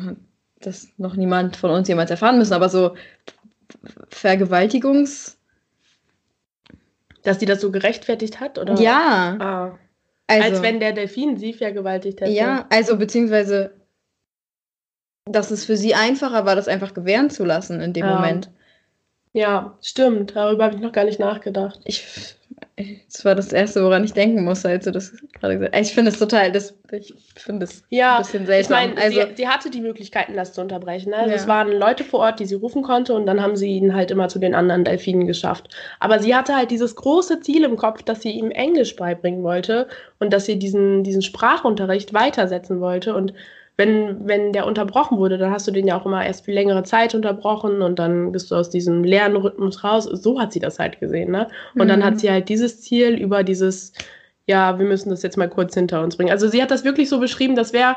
das noch niemand von uns jemals erfahren müssen, aber so Vergewaltigungs. Dass sie das so gerechtfertigt hat, oder? Ja. Ah. Also, Als wenn der Delfin sie vergewaltigt hätte. Ja, also beziehungsweise, dass es für sie einfacher war, das einfach gewähren zu lassen in dem ja. Moment. Ja, stimmt. Darüber habe ich noch gar nicht nachgedacht. Ich das war das Erste, woran ich denken musste, als du das gerade gesagt hast. Ich finde es total, das, ich finde es ja, ein bisschen seltsam. Ich meine, also, sie, sie, hatte die Möglichkeiten, das zu unterbrechen. Ne? Also ja. Es waren Leute vor Ort, die sie rufen konnte und dann haben sie ihn halt immer zu den anderen Delfinen geschafft. Aber sie hatte halt dieses große Ziel im Kopf, dass sie ihm Englisch beibringen wollte und dass sie diesen, diesen Sprachunterricht weitersetzen wollte und wenn, wenn der unterbrochen wurde, dann hast du den ja auch immer erst für längere Zeit unterbrochen und dann bist du aus diesem leeren Rhythmus raus. So hat sie das halt gesehen, ne? Und mhm. dann hat mhm. sie halt dieses Ziel über dieses, ja, wir müssen das jetzt mal kurz hinter uns bringen. Also sie hat das wirklich so beschrieben, das wäre,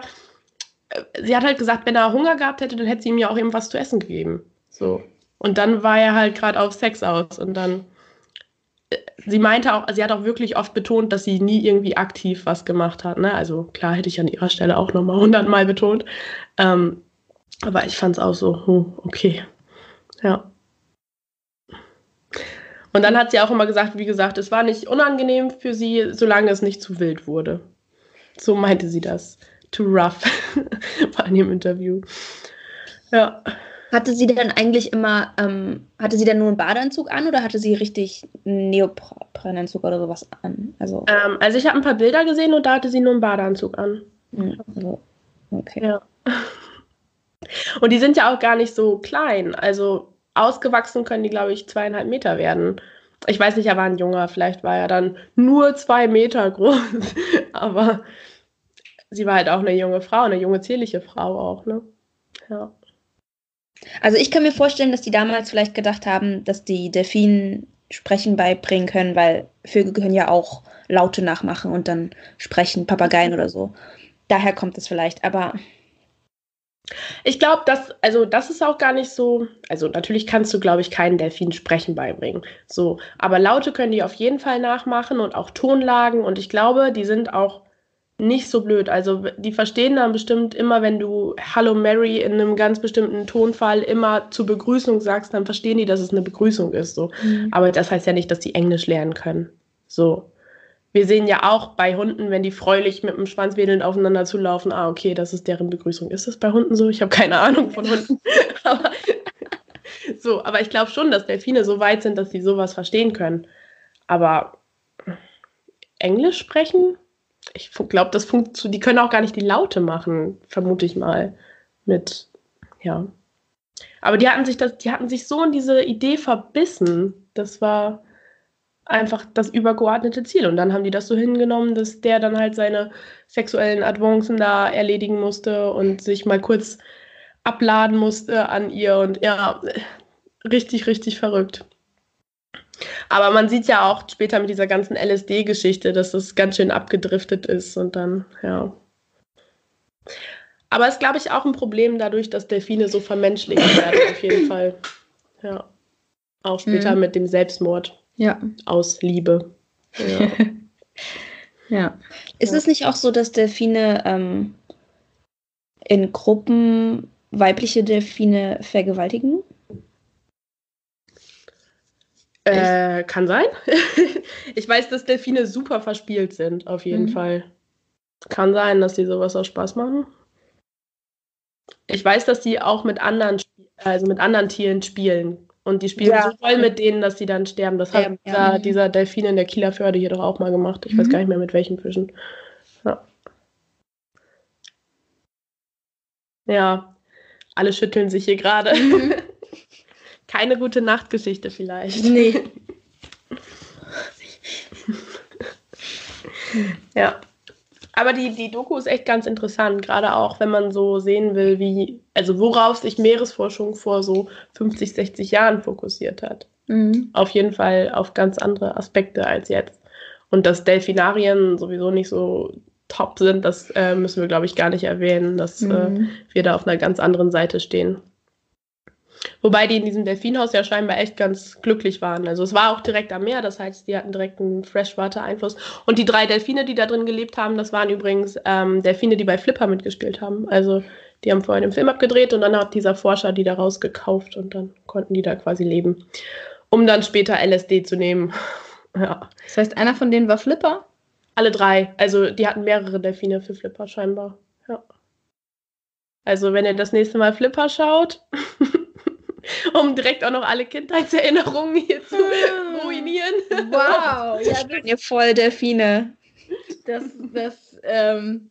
äh, sie hat halt gesagt, wenn er Hunger gehabt hätte, dann hätte sie ihm ja auch eben was zu essen gegeben. So. Und dann war er halt gerade auf Sex aus und dann sie meinte auch, sie hat auch wirklich oft betont, dass sie nie irgendwie aktiv was gemacht hat. Ne? Also klar hätte ich an ihrer Stelle auch nochmal hundertmal betont. Ähm, aber ich fand es auch so, hm, okay. Ja. Und dann hat sie auch immer gesagt, wie gesagt, es war nicht unangenehm für sie, solange es nicht zu wild wurde. So meinte sie das. Too rough war in ihrem Interview. Ja. Hatte sie denn eigentlich immer, ähm, hatte sie denn nur einen Badeanzug an oder hatte sie richtig einen Neoprenanzug oder sowas an? Also, ähm, also ich habe ein paar Bilder gesehen und da hatte sie nur einen Badeanzug an. Hm, also, okay. Ja. Und die sind ja auch gar nicht so klein. Also ausgewachsen können die, glaube ich, zweieinhalb Meter werden. Ich weiß nicht, er war ein Junger, vielleicht war er dann nur zwei Meter groß. Aber sie war halt auch eine junge Frau, eine junge, zierliche Frau auch, ne? Ja. Also ich kann mir vorstellen, dass die damals vielleicht gedacht haben, dass die Delfinen Sprechen beibringen können, weil Vögel können ja auch Laute nachmachen und dann sprechen, Papageien oder so. Daher kommt es vielleicht, aber. Ich glaube, dass, also das ist auch gar nicht so. Also natürlich kannst du, glaube ich, keinen Delfin Sprechen beibringen. So, aber Laute können die auf jeden Fall nachmachen und auch Tonlagen und ich glaube, die sind auch nicht so blöd. Also die verstehen dann bestimmt immer, wenn du Hallo Mary in einem ganz bestimmten Tonfall immer zur Begrüßung sagst, dann verstehen die, dass es eine Begrüßung ist. So. Mhm. Aber das heißt ja nicht, dass die Englisch lernen können. So. Wir sehen ja auch bei Hunden, wenn die freulich mit dem Schwanz wedelnd aufeinander zulaufen, ah, okay, das ist deren Begrüßung. Ist das bei Hunden so? Ich habe keine Ahnung von Hunden. aber, so, aber ich glaube schon, dass Delfine so weit sind, dass sie sowas verstehen können. Aber Englisch sprechen? Ich glaube, das funktioniert, die können auch gar nicht die Laute machen, vermute ich mal. Mit, ja. Aber die hatten sich das, die hatten sich so in diese Idee verbissen. Das war einfach das übergeordnete Ziel. Und dann haben die das so hingenommen, dass der dann halt seine sexuellen Advancen da erledigen musste und sich mal kurz abladen musste an ihr. Und ja, richtig, richtig verrückt. Aber man sieht ja auch später mit dieser ganzen LSD-Geschichte, dass das ganz schön abgedriftet ist und dann, ja. Aber es ist, glaube ich, auch ein Problem dadurch, dass Delfine so vermenschlicht werden, auf jeden Fall. Ja. Auch später mhm. mit dem Selbstmord. Ja. Aus Liebe. Ja. ja. Ist es nicht auch so, dass Delfine ähm, in Gruppen weibliche Delfine vergewaltigen? Äh, kann sein. ich weiß, dass Delfine super verspielt sind, auf jeden mhm. Fall. Kann sein, dass die sowas auch Spaß machen. Ich weiß, dass die auch mit anderen, also mit anderen Tieren spielen. Und die spielen ja. so voll mit denen, dass sie dann sterben. Das hat ja. dieser, Delfin in der Kieler Förde hier doch auch mal gemacht. Ich mhm. weiß gar nicht mehr, mit welchen Fischen. Ja. ja, alle schütteln sich hier gerade. Mhm. Keine gute Nachtgeschichte vielleicht. Nee. ja. Aber die, die Doku ist echt ganz interessant, gerade auch, wenn man so sehen will, wie, also worauf sich Meeresforschung vor so 50, 60 Jahren fokussiert hat. Mhm. Auf jeden Fall auf ganz andere Aspekte als jetzt. Und dass Delfinarien sowieso nicht so top sind, das äh, müssen wir, glaube ich, gar nicht erwähnen, dass äh, mhm. äh, wir da auf einer ganz anderen Seite stehen. Wobei die in diesem Delfinhaus ja scheinbar echt ganz glücklich waren. Also es war auch direkt am Meer, das heißt, die hatten direkt einen Freshwater-Einfluss. Und die drei Delfine, die da drin gelebt haben, das waren übrigens ähm, Delfine, die bei Flipper mitgespielt haben. Also die haben vorher den Film abgedreht und dann hat dieser Forscher die da rausgekauft und dann konnten die da quasi leben, um dann später LSD zu nehmen. ja. Das heißt, einer von denen war Flipper? Alle drei. Also die hatten mehrere Delfine für Flipper scheinbar. Ja. Also wenn ihr das nächste Mal Flipper schaut, um direkt auch noch alle Kindheitserinnerungen hier zu ah. ruinieren. Wow, ja, das ihr voll Delfine. Das, das ähm,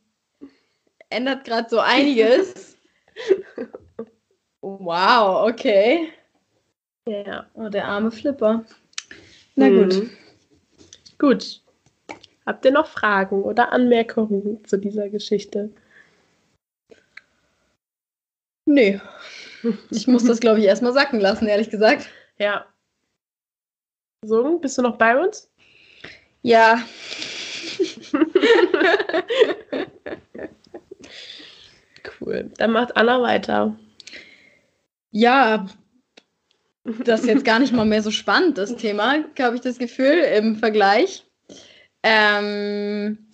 ändert gerade so einiges. Wow, okay. Ja. Oh, der arme Flipper. Na gut. Mhm. Gut. Habt ihr noch Fragen oder Anmerkungen zu dieser Geschichte? Nee. Ich muss das, glaube ich, erstmal sacken lassen, ehrlich gesagt. Ja. So, bist du noch bei uns? Ja. cool. Dann macht Anna weiter. Ja, das ist jetzt gar nicht mal mehr so spannend, das Thema, habe ich das Gefühl, im Vergleich. Ähm,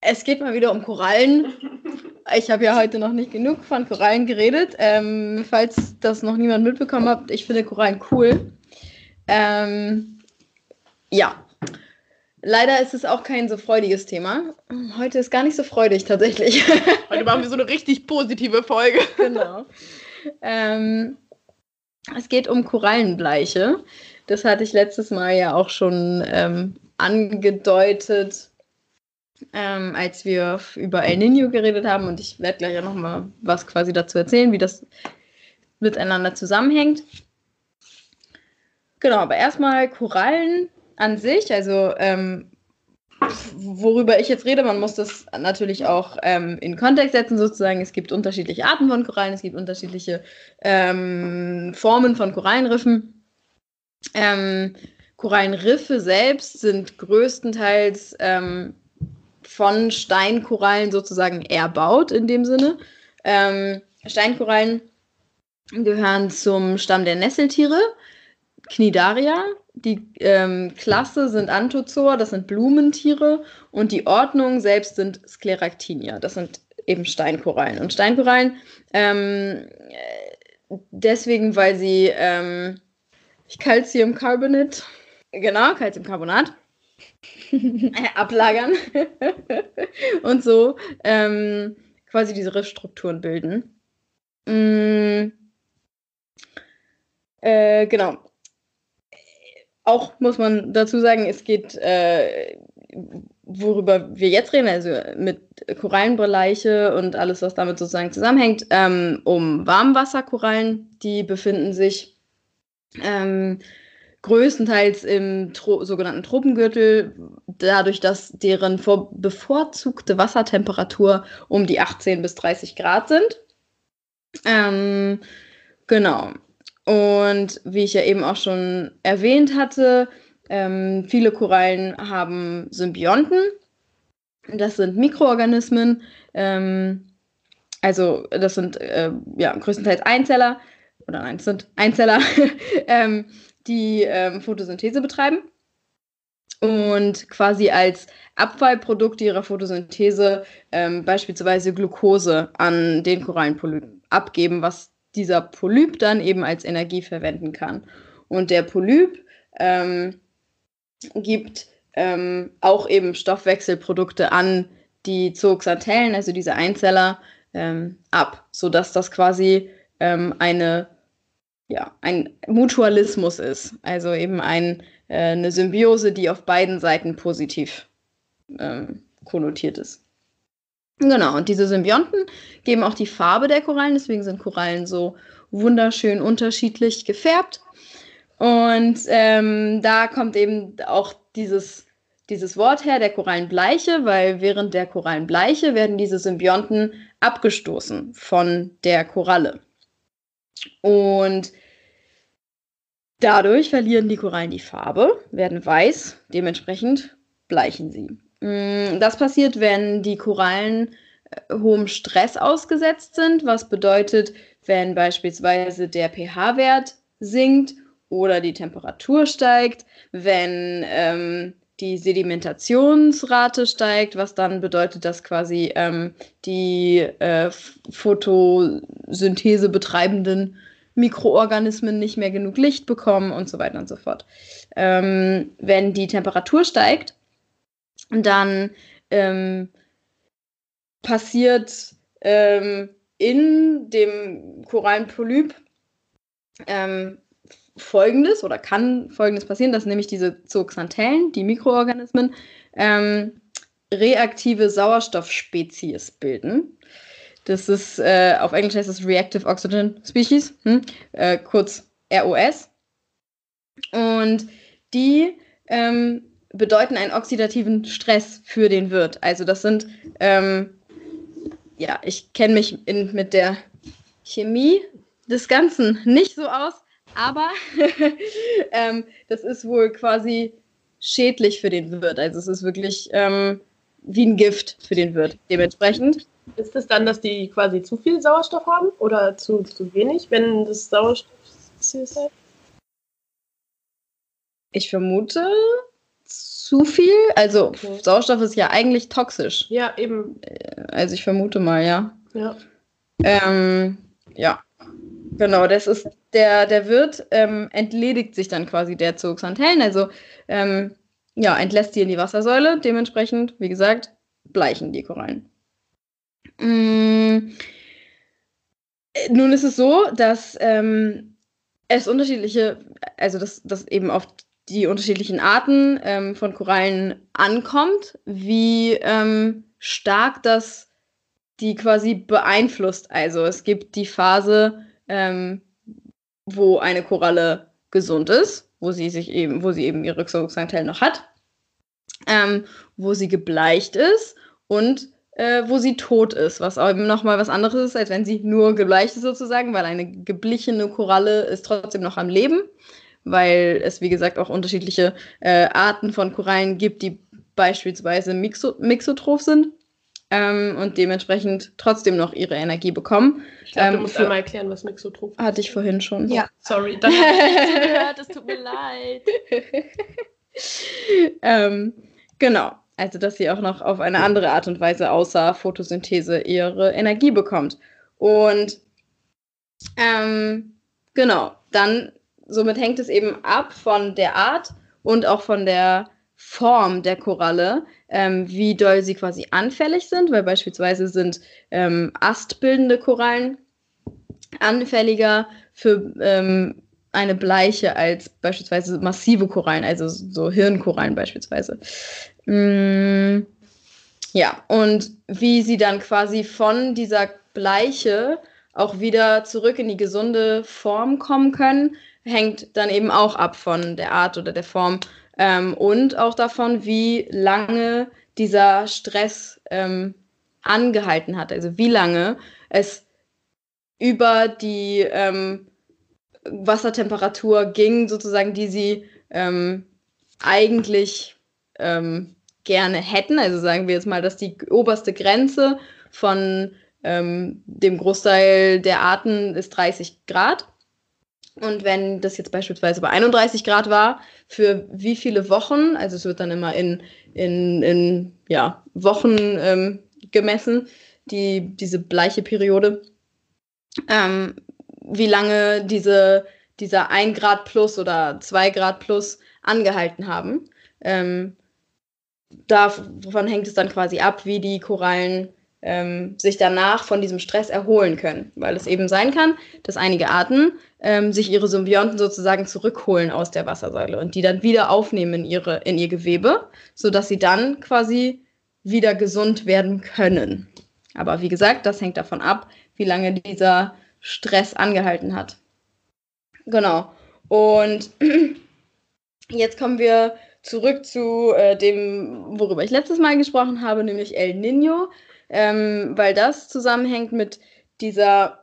es geht mal wieder um Korallen. Ich habe ja heute noch nicht genug von Korallen geredet. Ähm, falls das noch niemand mitbekommen hat, ich finde Korallen cool. Ähm, ja. Leider ist es auch kein so freudiges Thema. Heute ist gar nicht so freudig tatsächlich. Heute machen wir so eine richtig positive Folge. Genau. Ähm, es geht um Korallenbleiche. Das hatte ich letztes Mal ja auch schon ähm, angedeutet ähm, als wir über El Nino geredet haben. Und ich werde gleich ja nochmal was quasi dazu erzählen, wie das miteinander zusammenhängt. Genau, aber erstmal Korallen an sich, also ähm, worüber ich jetzt rede, man muss das natürlich auch ähm, in Kontext setzen, sozusagen. Es gibt unterschiedliche Arten von Korallen, es gibt unterschiedliche ähm, Formen von Korallenriffen. Ähm, Korallenriffe selbst sind größtenteils ähm, von Steinkorallen sozusagen erbaut in dem Sinne. Ähm, Steinkorallen gehören zum Stamm der Nesseltiere, Cnidaria. Die ähm, Klasse sind Anthozoa, das sind Blumenttiere. Und die Ordnung selbst sind Scleractinia, das sind eben Steinkorallen. Und Steinkorallen, ähm, deswegen, weil sie ähm, Calciumcarbonat, genau, Calciumcarbonat, ablagern und so ähm, quasi diese Riffstrukturen bilden. Mm, äh, genau. Auch muss man dazu sagen, es geht, äh, worüber wir jetzt reden, also mit Korallenbereiche und alles, was damit sozusagen zusammenhängt, ähm, um Warmwasserkorallen, die befinden sich ähm, größtenteils im Tro sogenannten Tropengürtel, dadurch, dass deren bevorzugte Wassertemperatur um die 18 bis 30 Grad sind. Ähm, genau. Und wie ich ja eben auch schon erwähnt hatte, ähm, viele Korallen haben Symbionten. Das sind Mikroorganismen. Ähm, also das sind äh, ja größtenteils Einzeller oder nein, es sind Einzeller, ähm, die ähm, Photosynthese betreiben und quasi als Abfallprodukt ihrer Photosynthese ähm, beispielsweise Glucose an den Korallenpolyp abgeben, was dieser Polyp dann eben als Energie verwenden kann. Und der Polyp ähm, gibt ähm, auch eben Stoffwechselprodukte an die Zooxanthellen, also diese Einzeller, ähm, ab, sodass das quasi ähm, eine ja, ein Mutualismus ist. Also eben ein, äh, eine Symbiose, die auf beiden Seiten positiv ähm, konnotiert ist. Genau, und diese Symbionten geben auch die Farbe der Korallen, deswegen sind Korallen so wunderschön unterschiedlich gefärbt. Und ähm, da kommt eben auch dieses dieses Wort her, der Korallenbleiche, weil während der Korallenbleiche werden diese Symbionten abgestoßen von der Koralle. Und dadurch verlieren die Korallen die Farbe, werden weiß, dementsprechend bleichen sie. Mm, das passiert, wenn die Korallen äh, hohem Stress ausgesetzt sind, was bedeutet, wenn beispielsweise der pH-Wert sinkt oder die Temperatur steigt, wenn ähm, die Sedimentationsrate steigt, was dann bedeutet, dass quasi ähm, die äh, Photosynthese betreibenden Mikroorganismen nicht mehr genug Licht bekommen und so weiter und so fort. Ähm, wenn die Temperatur steigt, dann ähm, passiert ähm, in dem Korallenpolyp ähm, Folgendes oder kann Folgendes passieren, dass nämlich diese Zooxanthellen, die Mikroorganismen, ähm, reaktive Sauerstoffspezies bilden. Das ist, äh, auf Englisch heißt es Reactive Oxygen Species, hm? äh, kurz ROS. Und die ähm, bedeuten einen oxidativen Stress für den Wirt. Also das sind, ähm, ja, ich kenne mich in, mit der Chemie des Ganzen nicht so aus, aber ähm, das ist wohl quasi schädlich für den Wirt. Also es ist wirklich ähm, wie ein Gift für den Wirt. Dementsprechend. Ist es dann, dass die quasi zu viel Sauerstoff haben oder zu, zu wenig, wenn das Sauerstoff ist? Ich vermute zu viel. Also okay. Sauerstoff ist ja eigentlich toxisch. Ja, eben. Also ich vermute mal, ja. Ja. Ähm, ja. Genau, das ist der, der Wirt ähm, entledigt sich dann quasi der Zooxanthellen, also ähm, ja, entlässt die in die Wassersäule. Dementsprechend, wie gesagt, bleichen die Korallen. Mm. Nun ist es so, dass ähm, es unterschiedliche, also dass, dass eben auf die unterschiedlichen Arten ähm, von Korallen ankommt, wie ähm, stark das die quasi beeinflusst. Also es gibt die Phase, ähm, wo eine Koralle gesund ist, wo sie sich eben, wo sie eben ihre Rücksaugsanteil noch hat, ähm, wo sie gebleicht ist und äh, wo sie tot ist, was eben nochmal was anderes ist, als wenn sie nur gebleicht ist sozusagen, weil eine geblichene Koralle ist trotzdem noch am Leben, weil es wie gesagt auch unterschiedliche äh, Arten von Korallen gibt, die beispielsweise mixo mixotroph sind ähm, und dementsprechend trotzdem noch ihre Energie bekommen. Ich glaube, ähm, du musst für, einmal erklären, was Mixotroph ist. Hatte ich vorhin schon. Ja. Sorry, dann gehört, es tut mir leid. ähm, genau, also dass sie auch noch auf eine andere Art und Weise außer Photosynthese ihre Energie bekommt. Und ähm, genau, dann somit hängt es eben ab von der Art und auch von der Form der Koralle, ähm, wie doll sie quasi anfällig sind, weil beispielsweise sind ähm, astbildende Korallen anfälliger für ähm, eine Bleiche als beispielsweise massive Korallen, also so Hirnkorallen beispielsweise. Mm, ja, und wie sie dann quasi von dieser Bleiche auch wieder zurück in die gesunde Form kommen können, hängt dann eben auch ab von der Art oder der Form ähm, und auch davon, wie lange dieser Stress ähm, angehalten hat. Also wie lange es über die ähm, Wassertemperatur ging, sozusagen, die sie ähm, eigentlich ähm, gerne hätten. Also sagen wir jetzt mal, dass die oberste Grenze von ähm, dem Großteil der Arten ist 30 Grad. Und wenn das jetzt beispielsweise bei 31 Grad war, für wie viele Wochen, also es wird dann immer in, in, in ja, Wochen ähm, gemessen, die, diese bleiche Periode, ähm, wie lange diese, dieser 1 Grad plus oder 2 Grad plus angehalten haben. Ähm, davon hängt es dann quasi ab, wie die Korallen ähm, sich danach von diesem Stress erholen können. Weil es eben sein kann, dass einige Arten ähm, sich ihre Symbionten sozusagen zurückholen aus der Wassersäule und die dann wieder aufnehmen in, ihre, in ihr Gewebe, sodass sie dann quasi wieder gesund werden können. Aber wie gesagt, das hängt davon ab, wie lange dieser Stress angehalten hat. Genau. Und jetzt kommen wir zurück zu äh, dem, worüber ich letztes Mal gesprochen habe, nämlich El Nino, ähm, weil das zusammenhängt mit dieser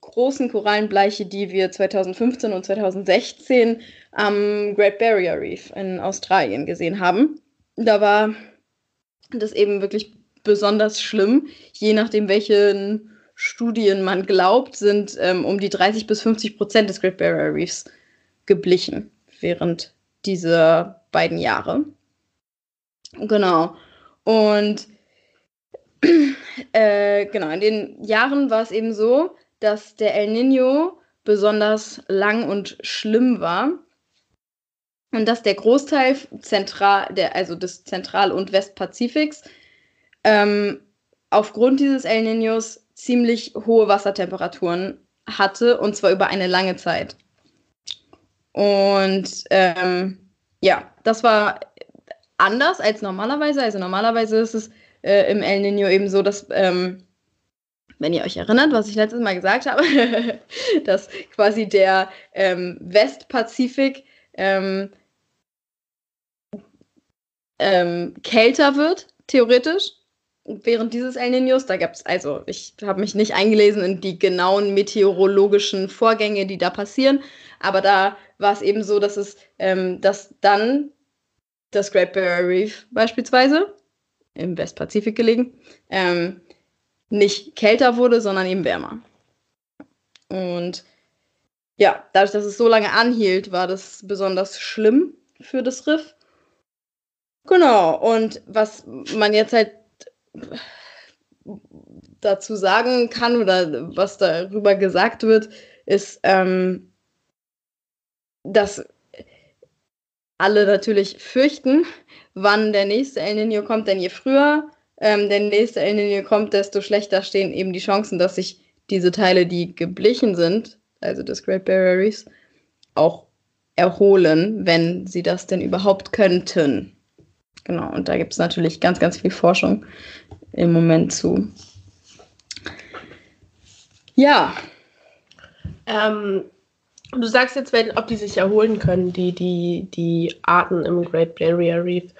großen Korallenbleiche, die wir 2015 und 2016 am Great Barrier Reef in Australien gesehen haben. Da war das eben wirklich besonders schlimm. Je nachdem, welchen Studien man glaubt, sind ähm, um die 30 bis 50 Prozent des Great Barrier Reefs geblichen während dieser beiden Jahre. Genau. Und äh, genau, in den Jahren war es eben so, dass der El Nino besonders lang und schlimm war und dass der Großteil Zentral, der, also des Zentral- und Westpazifiks ähm, aufgrund dieses El Ninos ziemlich hohe Wassertemperaturen hatte und zwar über eine lange Zeit. Und ähm, ja, das war anders als normalerweise. Also normalerweise ist es äh, im El Nino eben so, dass ähm, wenn ihr euch erinnert, was ich letztes Mal gesagt habe, dass quasi der ähm, Westpazifik ähm, ähm, kälter wird, theoretisch, während dieses El Niños. Da gab es, also ich habe mich nicht eingelesen in die genauen meteorologischen Vorgänge, die da passieren, aber da war es eben so, dass es, ähm, dass dann das Great Barrier Reef beispielsweise, im Westpazifik gelegen, ähm, nicht kälter wurde, sondern eben wärmer. Und ja, dadurch, dass es so lange anhielt, war das besonders schlimm für das Riff. Genau, und was man jetzt halt dazu sagen kann oder was darüber gesagt wird, ist, ähm, dass alle natürlich fürchten, wann der nächste El Nino kommt, denn je früher ähm, der nächste El Nino kommt, desto schlechter stehen eben die Chancen, dass sich diese Teile, die geblichen sind, also des Great Barrier Reefs, auch erholen, wenn sie das denn überhaupt könnten. Genau, und da gibt es natürlich ganz, ganz viel Forschung im Moment zu. Ja. Ähm, du sagst jetzt, wenn, ob die sich erholen können, die, die, die Arten im Great Barrier Reef.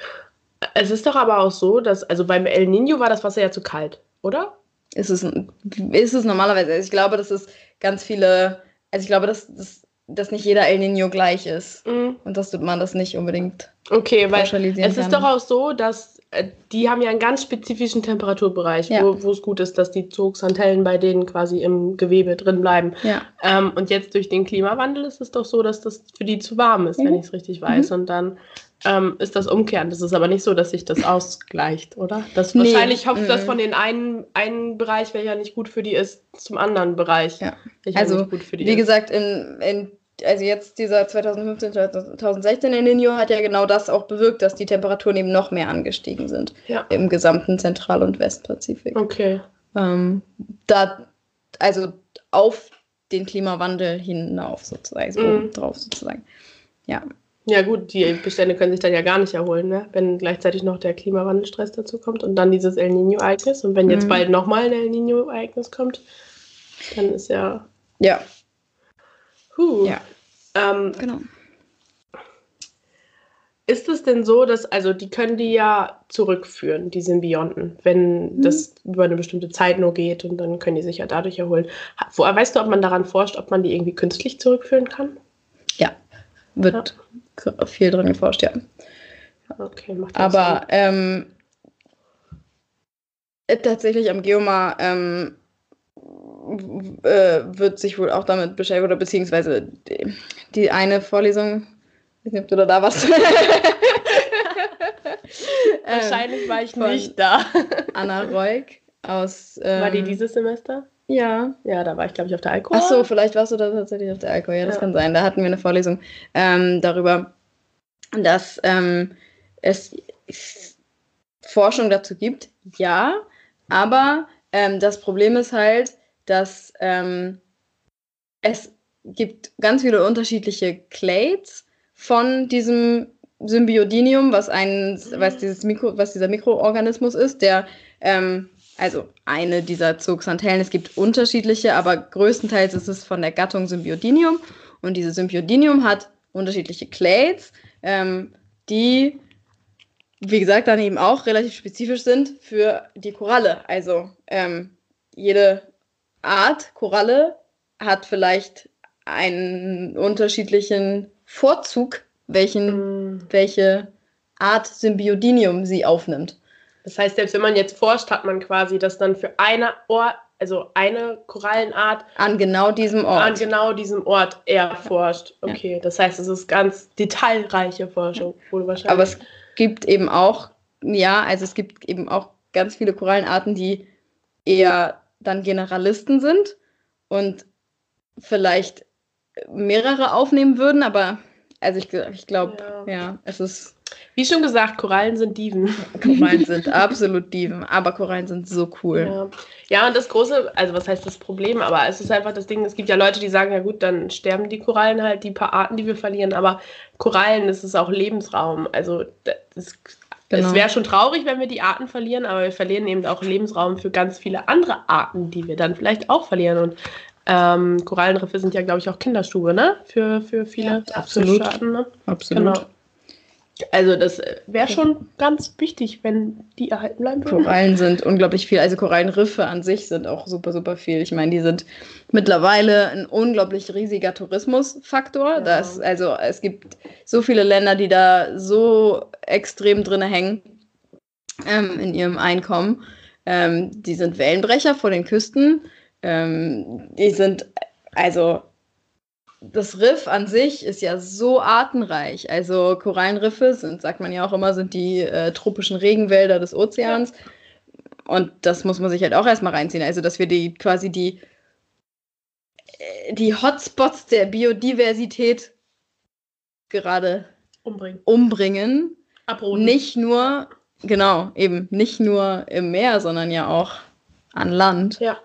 Es ist doch aber auch so, dass, also beim El Nino war das Wasser ja zu kalt, oder? Ist es, ist es normalerweise. Also ich glaube, dass es ganz viele, also ich glaube, dass, dass, dass nicht jeder El Nino gleich ist. Mhm. Und dass man das nicht unbedingt Okay, weil es ist doch auch so, dass die haben ja einen ganz spezifischen Temperaturbereich, ja. wo, wo es gut ist, dass die Zugsantennen bei denen quasi im Gewebe drin bleiben. Ja. Ähm, und jetzt durch den Klimawandel ist es doch so, dass das für die zu warm ist, mhm. wenn ich es richtig weiß. Mhm. Und dann ähm, ist das umkehrend. Das ist aber nicht so, dass sich das ausgleicht, oder? Das nee. Wahrscheinlich hopft mhm. das von den einen, einen Bereich, welcher nicht gut für die ist, zum anderen Bereich. Ja. Also, wie ist. gesagt, in, in also jetzt dieser 2015, 2016 El Nino hat ja genau das auch bewirkt, dass die Temperaturen eben noch mehr angestiegen sind ja. im gesamten Zentral- und Westpazifik. Okay. Ähm, da, also auf den Klimawandel hinauf sozusagen, so mm. drauf sozusagen. Ja. Ja gut, die Bestände können sich dann ja gar nicht erholen, ne? wenn gleichzeitig noch der Klimawandelstress dazu kommt und dann dieses El Nino-Ereignis. Und wenn jetzt mm. bald nochmal ein El Nino-Ereignis kommt, dann ist ja... Ja, Puh. Ja. Ähm, genau. Ist es denn so, dass, also die können die ja zurückführen, die Symbionten, wenn mhm. das über eine bestimmte Zeit nur geht und dann können die sich ja dadurch erholen. Woher weißt du, ob man daran forscht, ob man die irgendwie künstlich zurückführen kann? Ja, wird ja. viel dran geforscht, ja. Okay, macht das Aber ähm, tatsächlich am Geomar ähm, äh, wird sich wohl auch damit beschäftigen, oder beziehungsweise die, die eine Vorlesung, ich weiß nicht, ob du da warst. Wahrscheinlich war ich nicht da. Anna Reuk aus. Ähm, war die dieses Semester? Ja. Ja, da war ich, glaube ich, auf der Alko. Ach so, vielleicht warst du da tatsächlich auf der Alko. Ja, das ja. kann sein. Da hatten wir eine Vorlesung ähm, darüber, dass ähm, es Forschung dazu gibt. Ja, aber ähm, das Problem ist halt, dass ähm, es gibt ganz viele unterschiedliche Clades von diesem Symbiodinium, was ein, was dieses Mikro, was dieser Mikroorganismus ist, der ähm, also eine dieser Zooxanthellen. Es gibt unterschiedliche, aber größtenteils ist es von der Gattung Symbiodinium und dieses Symbiodinium hat unterschiedliche Clades. Ähm, die, wie gesagt, dann eben auch relativ spezifisch sind für die Koralle. Also ähm, jede Art Koralle hat vielleicht einen unterschiedlichen Vorzug, welchen, mm. welche Art Symbiodinium sie aufnimmt. Das heißt, selbst wenn man jetzt forscht, hat man quasi das dann für eine Ort, also eine Korallenart an genau diesem Ort. An genau diesem Ort erforscht. Okay, ja. das heißt, es ist ganz detailreiche Forschung, wohl wahrscheinlich. Aber es gibt eben auch, ja, also es gibt eben auch ganz viele Korallenarten, die eher dann Generalisten sind und vielleicht mehrere aufnehmen würden, aber also ich, ich glaube, ja. ja, es ist. Wie schon gesagt, Korallen sind Diven. Korallen sind absolut Diven, aber Korallen sind so cool. Ja. ja, und das große, also was heißt das Problem, aber es ist einfach das Ding, es gibt ja Leute, die sagen, ja gut, dann sterben die Korallen halt, die paar Arten, die wir verlieren, aber Korallen, das ist auch Lebensraum. Also das, genau. es wäre schon traurig, wenn wir die Arten verlieren, aber wir verlieren eben auch Lebensraum für ganz viele andere Arten, die wir dann vielleicht auch verlieren. Und ähm, Korallenriffe sind ja, glaube ich, auch Kinderstube, ne? Für, für viele ja, absolut. Arten, ne? Absolut. Genau. Also das wäre schon ganz wichtig, wenn die erhalten bleiben würden. Korallen sind unglaublich viel. Also Korallenriffe an sich sind auch super, super viel. Ich meine, die sind mittlerweile ein unglaublich riesiger Tourismusfaktor. Ja. Das, also es gibt so viele Länder, die da so extrem drin hängen ähm, in ihrem Einkommen. Ähm, die sind Wellenbrecher vor den Küsten. Ähm, die sind, also das Riff an sich ist ja so artenreich. Also Korallenriffe sind, sagt man ja auch immer, sind die äh, tropischen Regenwälder des Ozeans. Und das muss man sich halt auch erstmal reinziehen. Also, dass wir die quasi die, äh, die Hotspots der Biodiversität gerade umbringen. umbringen. Abroden. Nicht nur, genau, eben, nicht nur im Meer, sondern ja auch an Land. Ja.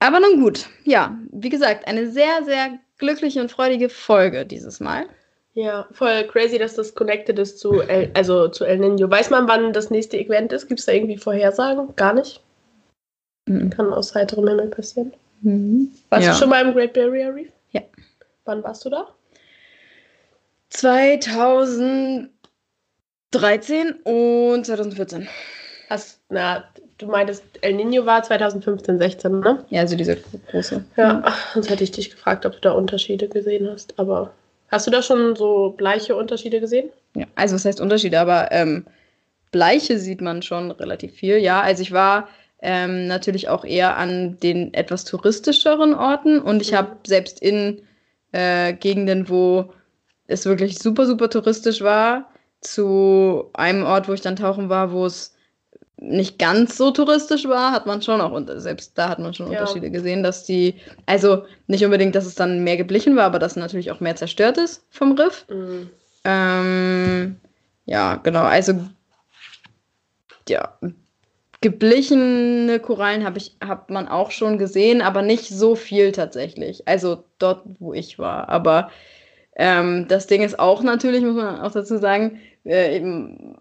Aber nun gut, ja, wie gesagt, eine sehr, sehr glückliche und freudige Folge dieses Mal. Ja, voll crazy, dass das connected ist zu El, also zu El Nino. Weiß man, wann das nächste Event ist? Gibt es da irgendwie Vorhersagen? Gar nicht. Mhm. Kann aus heiterem Himmel passieren. Mhm. Warst ja. du schon mal im Great Barrier Reef? Ja. Wann warst du da? 2013 und 2014. Hast, na, du meintest, El Nino war 2015, 16, ne? Ja, also dieser große. Ja, sonst hätte ich dich gefragt, ob du da Unterschiede gesehen hast. Aber hast du da schon so bleiche Unterschiede gesehen? Ja, also was heißt Unterschiede? Aber ähm, Bleiche sieht man schon relativ viel. Ja, also ich war ähm, natürlich auch eher an den etwas touristischeren Orten und ich mhm. habe selbst in äh, Gegenden, wo es wirklich super, super touristisch war, zu einem Ort, wo ich dann tauchen war, wo es nicht ganz so touristisch war, hat man schon auch, selbst da hat man schon ja. Unterschiede gesehen, dass die, also nicht unbedingt, dass es dann mehr geblichen war, aber dass natürlich auch mehr zerstört ist vom Riff. Mhm. Ähm, ja, genau, also ja, geblichene Korallen habe ich, hat man auch schon gesehen, aber nicht so viel tatsächlich. Also dort, wo ich war. Aber ähm, das Ding ist auch natürlich, muss man auch dazu sagen, äh,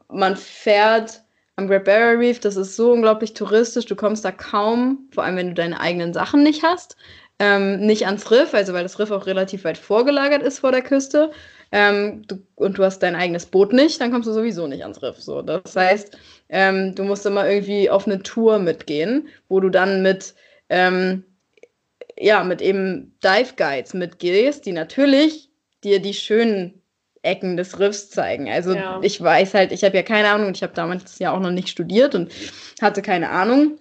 man fährt am Great Barrier Reef, das ist so unglaublich touristisch, du kommst da kaum, vor allem wenn du deine eigenen Sachen nicht hast, ähm, nicht ans Riff, also weil das Riff auch relativ weit vorgelagert ist vor der Küste. Ähm, du, und du hast dein eigenes Boot nicht, dann kommst du sowieso nicht ans Riff. So. Das heißt, ähm, du musst immer irgendwie auf eine Tour mitgehen, wo du dann mit, ähm, ja, mit eben Dive Guides mitgehst, die natürlich dir die schönen Ecken des Riffs zeigen. Also ja. ich weiß halt, ich habe ja keine Ahnung und ich habe damals ja auch noch nicht studiert und hatte keine Ahnung.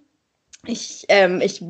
Ich, ähm, ich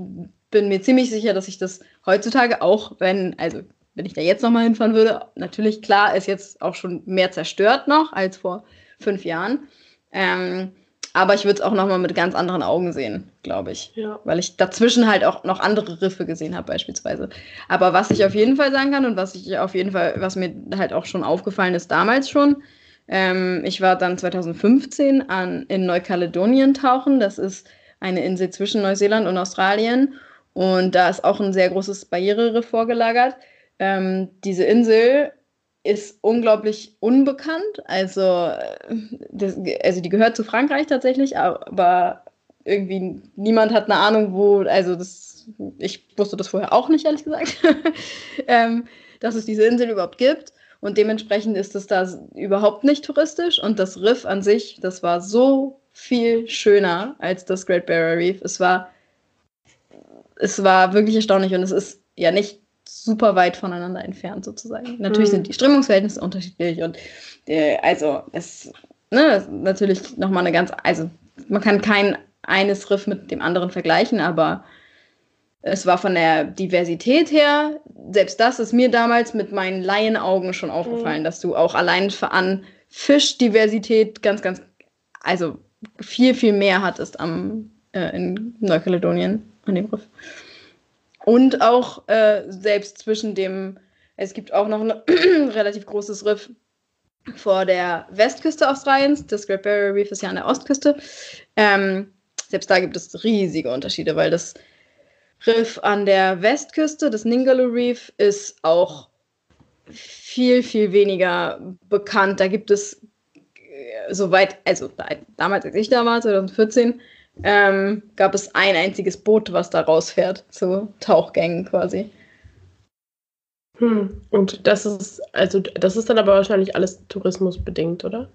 bin mir ziemlich sicher, dass ich das heutzutage auch, wenn, also wenn ich da jetzt nochmal hinfahren würde, natürlich klar ist jetzt auch schon mehr zerstört noch als vor fünf Jahren. Ähm, aber ich würde es auch nochmal mit ganz anderen Augen sehen, glaube ich. Ja. Weil ich dazwischen halt auch noch andere Riffe gesehen habe, beispielsweise. Aber was ich auf jeden Fall sagen kann und was ich auf jeden Fall, was mir halt auch schon aufgefallen ist damals schon, ähm, ich war dann 2015 an, in Neukaledonien tauchen. Das ist eine Insel zwischen Neuseeland und Australien. Und da ist auch ein sehr großes Barriereriff vorgelagert. Ähm, diese Insel ist unglaublich unbekannt. Also, das, also die gehört zu Frankreich tatsächlich, aber irgendwie niemand hat eine Ahnung, wo, also das, ich wusste das vorher auch nicht, ehrlich gesagt, ähm, dass es diese Insel überhaupt gibt. Und dementsprechend ist es da überhaupt nicht touristisch. Und das Riff an sich, das war so viel schöner als das Great Barrier Reef. Es war, es war wirklich erstaunlich und es ist ja nicht super weit voneinander entfernt sozusagen. Natürlich mhm. sind die Strömungsverhältnisse unterschiedlich und äh, also es ne, natürlich nochmal eine ganz, also man kann kein eines Riff mit dem anderen vergleichen, aber es war von der Diversität her, selbst das ist mir damals mit meinen Laienaugen schon aufgefallen, mhm. dass du auch allein an Fischdiversität ganz, ganz, also viel, viel mehr hattest am, äh, in Neukaledonien an dem Riff. Und auch äh, selbst zwischen dem, es gibt auch noch ein relativ großes Riff vor der Westküste Australiens. Das Great Barrier Reef ist ja an der Ostküste. Ähm, selbst da gibt es riesige Unterschiede, weil das Riff an der Westküste, das Ningaloo Reef, ist auch viel, viel weniger bekannt. Da gibt es äh, soweit, also damals, als ich da war, 2014, ähm, gab es ein einziges Boot, was da rausfährt, zu Tauchgängen quasi. Hm. Und das ist, also das ist dann aber wahrscheinlich alles tourismusbedingt, oder?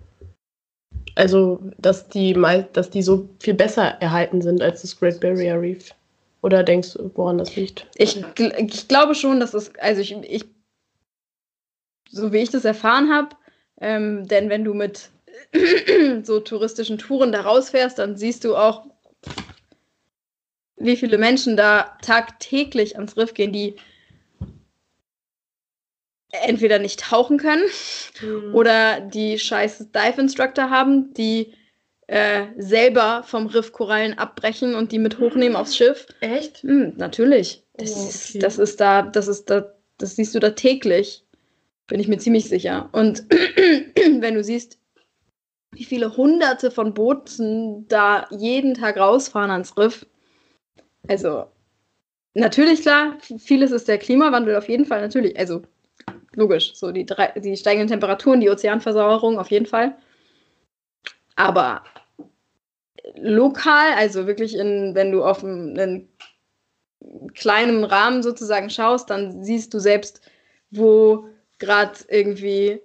Also, dass die mal, dass die so viel besser erhalten sind als das Great Barrier Reef. Oder denkst du, woran das liegt? Ich, ich glaube schon, dass es, also ich, ich, so wie ich das erfahren habe, ähm, denn wenn du mit so touristischen Touren da rausfährst, dann siehst du auch, wie viele Menschen da tagtäglich ans Riff gehen, die entweder nicht tauchen können mhm. oder die scheiß Dive Instructor haben, die äh, selber vom Riff Korallen abbrechen und die mit hochnehmen aufs Schiff. Echt? Mhm, natürlich. Das, oh, okay. ist, das ist da, das ist da, das siehst du da täglich. Bin ich mir ziemlich sicher. Und wenn du siehst, wie viele hunderte von Booten da jeden Tag rausfahren ans Riff. Also, natürlich klar, vieles ist der Klimawandel auf jeden Fall, natürlich. Also, logisch, so die, die steigenden Temperaturen, die Ozeanversauerung auf jeden Fall. Aber lokal, also wirklich in, wenn du auf einen kleinen Rahmen sozusagen schaust, dann siehst du selbst, wo gerade irgendwie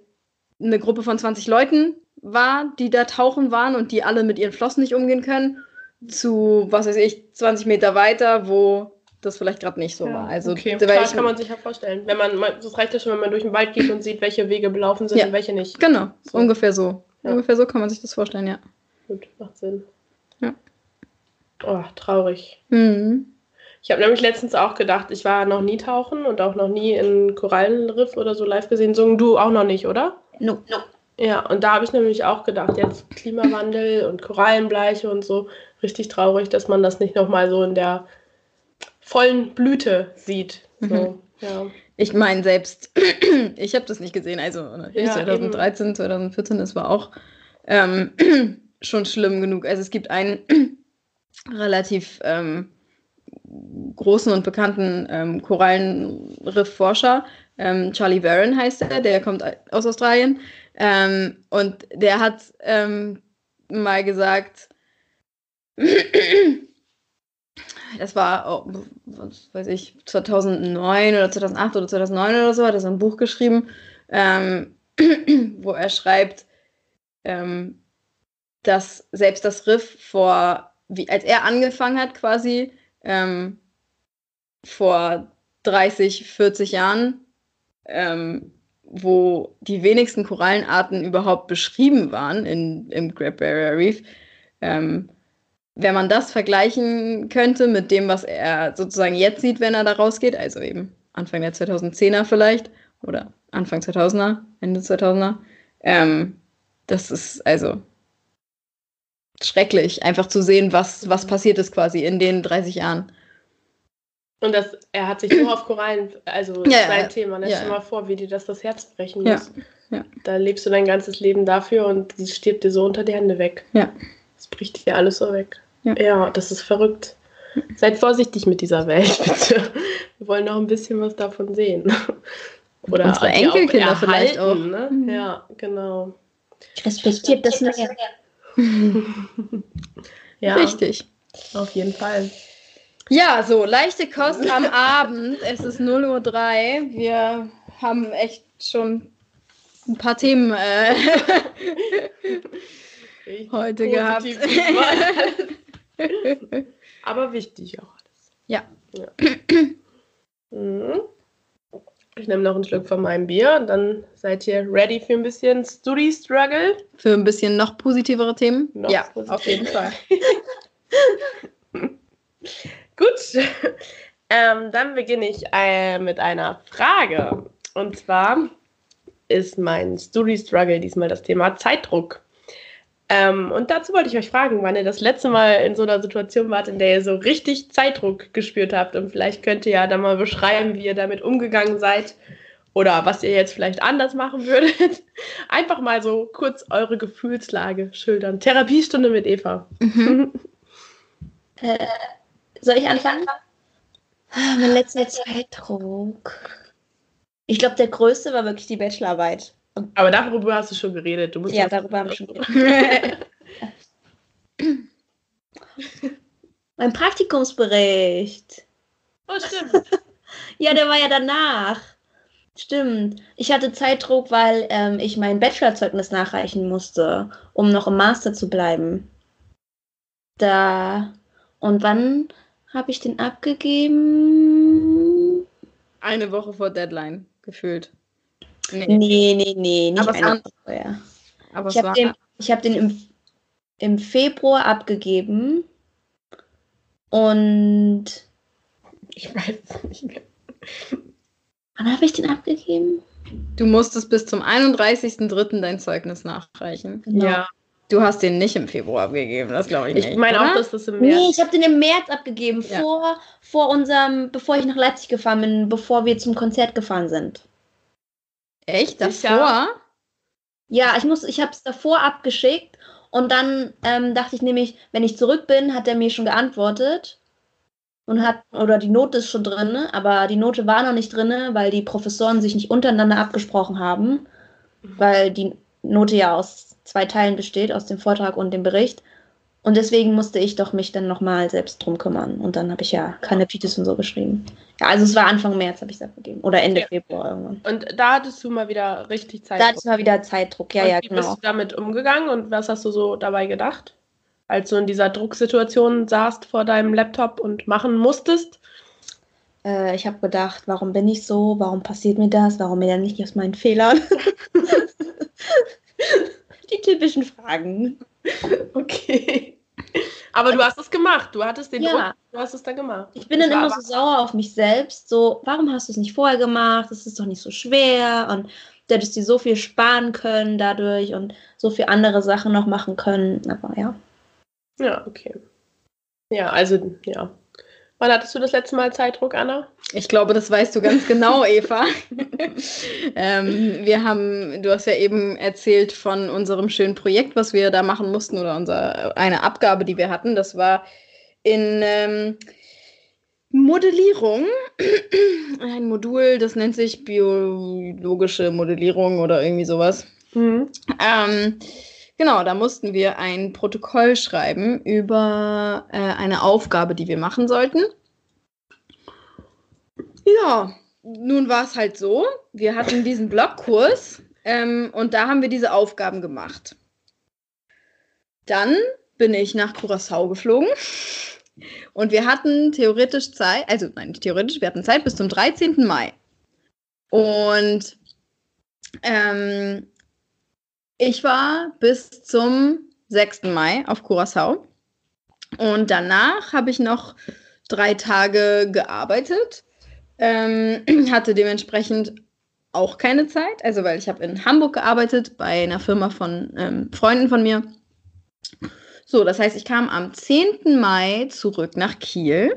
eine Gruppe von 20 Leuten war, die da tauchen waren und die alle mit ihren Flossen nicht umgehen können, zu, was weiß ich, 20 Meter weiter, wo das vielleicht gerade nicht so ja, war. Also, okay, klar, kann man sich ja vorstellen. Wenn man, das reicht ja schon, wenn man durch den Wald geht und sieht, welche Wege belaufen sind ja, und welche nicht. Genau, so. ungefähr so. Ja. Ungefähr so kann man sich das vorstellen, ja. Gut, macht Sinn. Ja. Oh, traurig. Mhm. Ich habe nämlich letztens auch gedacht, ich war noch nie tauchen und auch noch nie in Korallenriff oder so live gesehen. So, du auch noch nicht, oder? No, no. Ja, und da habe ich nämlich auch gedacht, jetzt Klimawandel und Korallenbleiche und so, richtig traurig, dass man das nicht nochmal so in der vollen Blüte sieht. So, mhm. ja. Ich meine, selbst ich habe das nicht gesehen. Also ja, 2013, eben. 2014, das war auch ähm, schon schlimm genug. Also es gibt einen relativ ähm, großen und bekannten ähm, Korallenriff-Forscher, ähm, Charlie Barron heißt er, der kommt aus Australien. Ähm, und der hat ähm, mal gesagt, das war, oh, was weiß ich, 2009 oder 2008 oder 2009 oder so, hat er so ein Buch geschrieben, ähm, wo er schreibt, ähm, dass selbst das Riff vor, wie, als er angefangen hat quasi, ähm, vor 30, 40 Jahren, ähm, wo die wenigsten Korallenarten überhaupt beschrieben waren in, im Great Barrier Reef, ähm, wenn man das vergleichen könnte mit dem, was er sozusagen jetzt sieht, wenn er da rausgeht, also eben Anfang der 2010er vielleicht oder Anfang 2000er, Ende 2000er, ähm, das ist also schrecklich, einfach zu sehen, was, was passiert ist quasi in den 30 Jahren. Und das, er hat sich so auf Korallen, also ja, sein ja, Thema, ne? Ja, Stell mal vor, wie dir das das Herz brechen muss. Ja, Da lebst du dein ganzes Leben dafür und sie stirbt dir so unter die Hände weg. Ja. Das bricht dir alles so weg. Ja. ja, das ist verrückt. Seid vorsichtig mit dieser Welt, bitte. Wir wollen noch ein bisschen was davon sehen. Oder unsere Enkelkinder auch vielleicht auch. Ne? Mhm. Ja, genau. Respektiert das mehr. ja, richtig. Auf jeden Fall. Ja, so, leichte Kost am Abend. Es ist 0.03 Uhr. Wir haben echt schon ein paar Themen äh, heute gehabt. Aber wichtig auch alles. Ja. ja. Mhm. Ich nehme noch einen Schluck von meinem Bier und dann seid ihr ready für ein bisschen Study Struggle. Für ein bisschen noch positivere Themen? Noch ja, positiv. auf jeden Fall. Gut. Ähm, dann beginne ich äh, mit einer Frage. Und zwar ist mein Study Struggle diesmal das Thema Zeitdruck. Ähm, und dazu wollte ich euch fragen, wann ihr das letzte Mal in so einer Situation wart, in der ihr so richtig Zeitdruck gespürt habt. Und vielleicht könnt ihr ja dann mal beschreiben, wie ihr damit umgegangen seid oder was ihr jetzt vielleicht anders machen würdet. Einfach mal so kurz eure Gefühlslage schildern. Therapiestunde mit Eva. Mhm. äh, soll ich anfangen? Ah, mein letzter Zeitdruck. Ich glaube, der größte war wirklich die Bachelorarbeit. Aber darüber hast du schon geredet. Du musst ja, darüber habe ich schon geredet. mein Praktikumsbericht. Oh, stimmt. ja, der war ja danach. Stimmt. Ich hatte Zeitdruck, weil ähm, ich mein Bachelorzeugnis nachreichen musste, um noch im Master zu bleiben. Da. Und wann habe ich den abgegeben? Eine Woche vor Deadline, gefühlt. Nee, nee, nee, nee nicht aber eine Woche vorher. Aber ich habe den, hab den im, im Februar abgegeben und ich weiß es nicht mehr. Wann habe ich den abgegeben? Du musstest bis zum 31.03. dein Zeugnis nachreichen. Genau. Ja. Du hast den nicht im Februar abgegeben, das glaube ich nicht. Ich meine auch, dass das im März. Nee, ich habe den im März abgegeben, ja. vor, vor unserem, bevor ich nach Leipzig gefahren bin, bevor wir zum Konzert gefahren sind. Echt? Davor? Ja, ich muss, ich habe es davor abgeschickt und dann ähm, dachte ich nämlich, wenn ich zurück bin, hat er mir schon geantwortet und hat, oder die Note ist schon drin, aber die Note war noch nicht drin, weil die Professoren sich nicht untereinander abgesprochen haben, weil die Note ja aus zwei Teilen besteht, aus dem Vortrag und dem Bericht. Und deswegen musste ich doch mich dann nochmal selbst drum kümmern. Und dann habe ich ja keine Pitis und so geschrieben. Ja, also es war Anfang März, habe ich es abgegeben. Oder Ende ja. Februar irgendwann. Und da hattest du mal wieder richtig Zeitdruck. Da hattest du mal wieder Zeitdruck, ja, und ja, wie genau. Wie bist du damit umgegangen und was hast du so dabei gedacht? Als du in dieser Drucksituation saßt vor deinem Laptop und machen musstest? Äh, ich habe gedacht, warum bin ich so? Warum passiert mir das? Warum mir dann nicht aus meinen Fehlern? Die typischen Fragen. Okay. Aber du hast es gemacht. Du hattest den ja. Druck, du hast es dann gemacht. Ich bin dann immer so sauer auf mich selbst. So, warum hast du es nicht vorher gemacht? Das ist doch nicht so schwer. Und du hättest dir so viel sparen können dadurch und so viele andere Sachen noch machen können. Aber ja. Ja, okay. Ja, also, ja. Wann hattest du das letzte Mal Zeitdruck, Anna? Ich glaube, das weißt du ganz genau, Eva. ähm, wir haben, du hast ja eben erzählt von unserem schönen Projekt, was wir da machen mussten oder unser, eine Abgabe, die wir hatten. Das war in ähm, Modellierung. Ein Modul, das nennt sich biologische Modellierung oder irgendwie sowas. Mhm. Ähm, Genau, da mussten wir ein Protokoll schreiben über äh, eine Aufgabe, die wir machen sollten. Ja, nun war es halt so, wir hatten diesen Blockkurs ähm, und da haben wir diese Aufgaben gemacht. Dann bin ich nach Curacao geflogen und wir hatten theoretisch Zeit, also nein, nicht theoretisch, wir hatten Zeit bis zum 13. Mai. Und ähm, ich war bis zum 6. Mai auf Curacao und danach habe ich noch drei Tage gearbeitet, ähm, hatte dementsprechend auch keine Zeit, also weil ich habe in Hamburg gearbeitet bei einer Firma von ähm, Freunden von mir. So, das heißt, ich kam am 10. Mai zurück nach Kiel.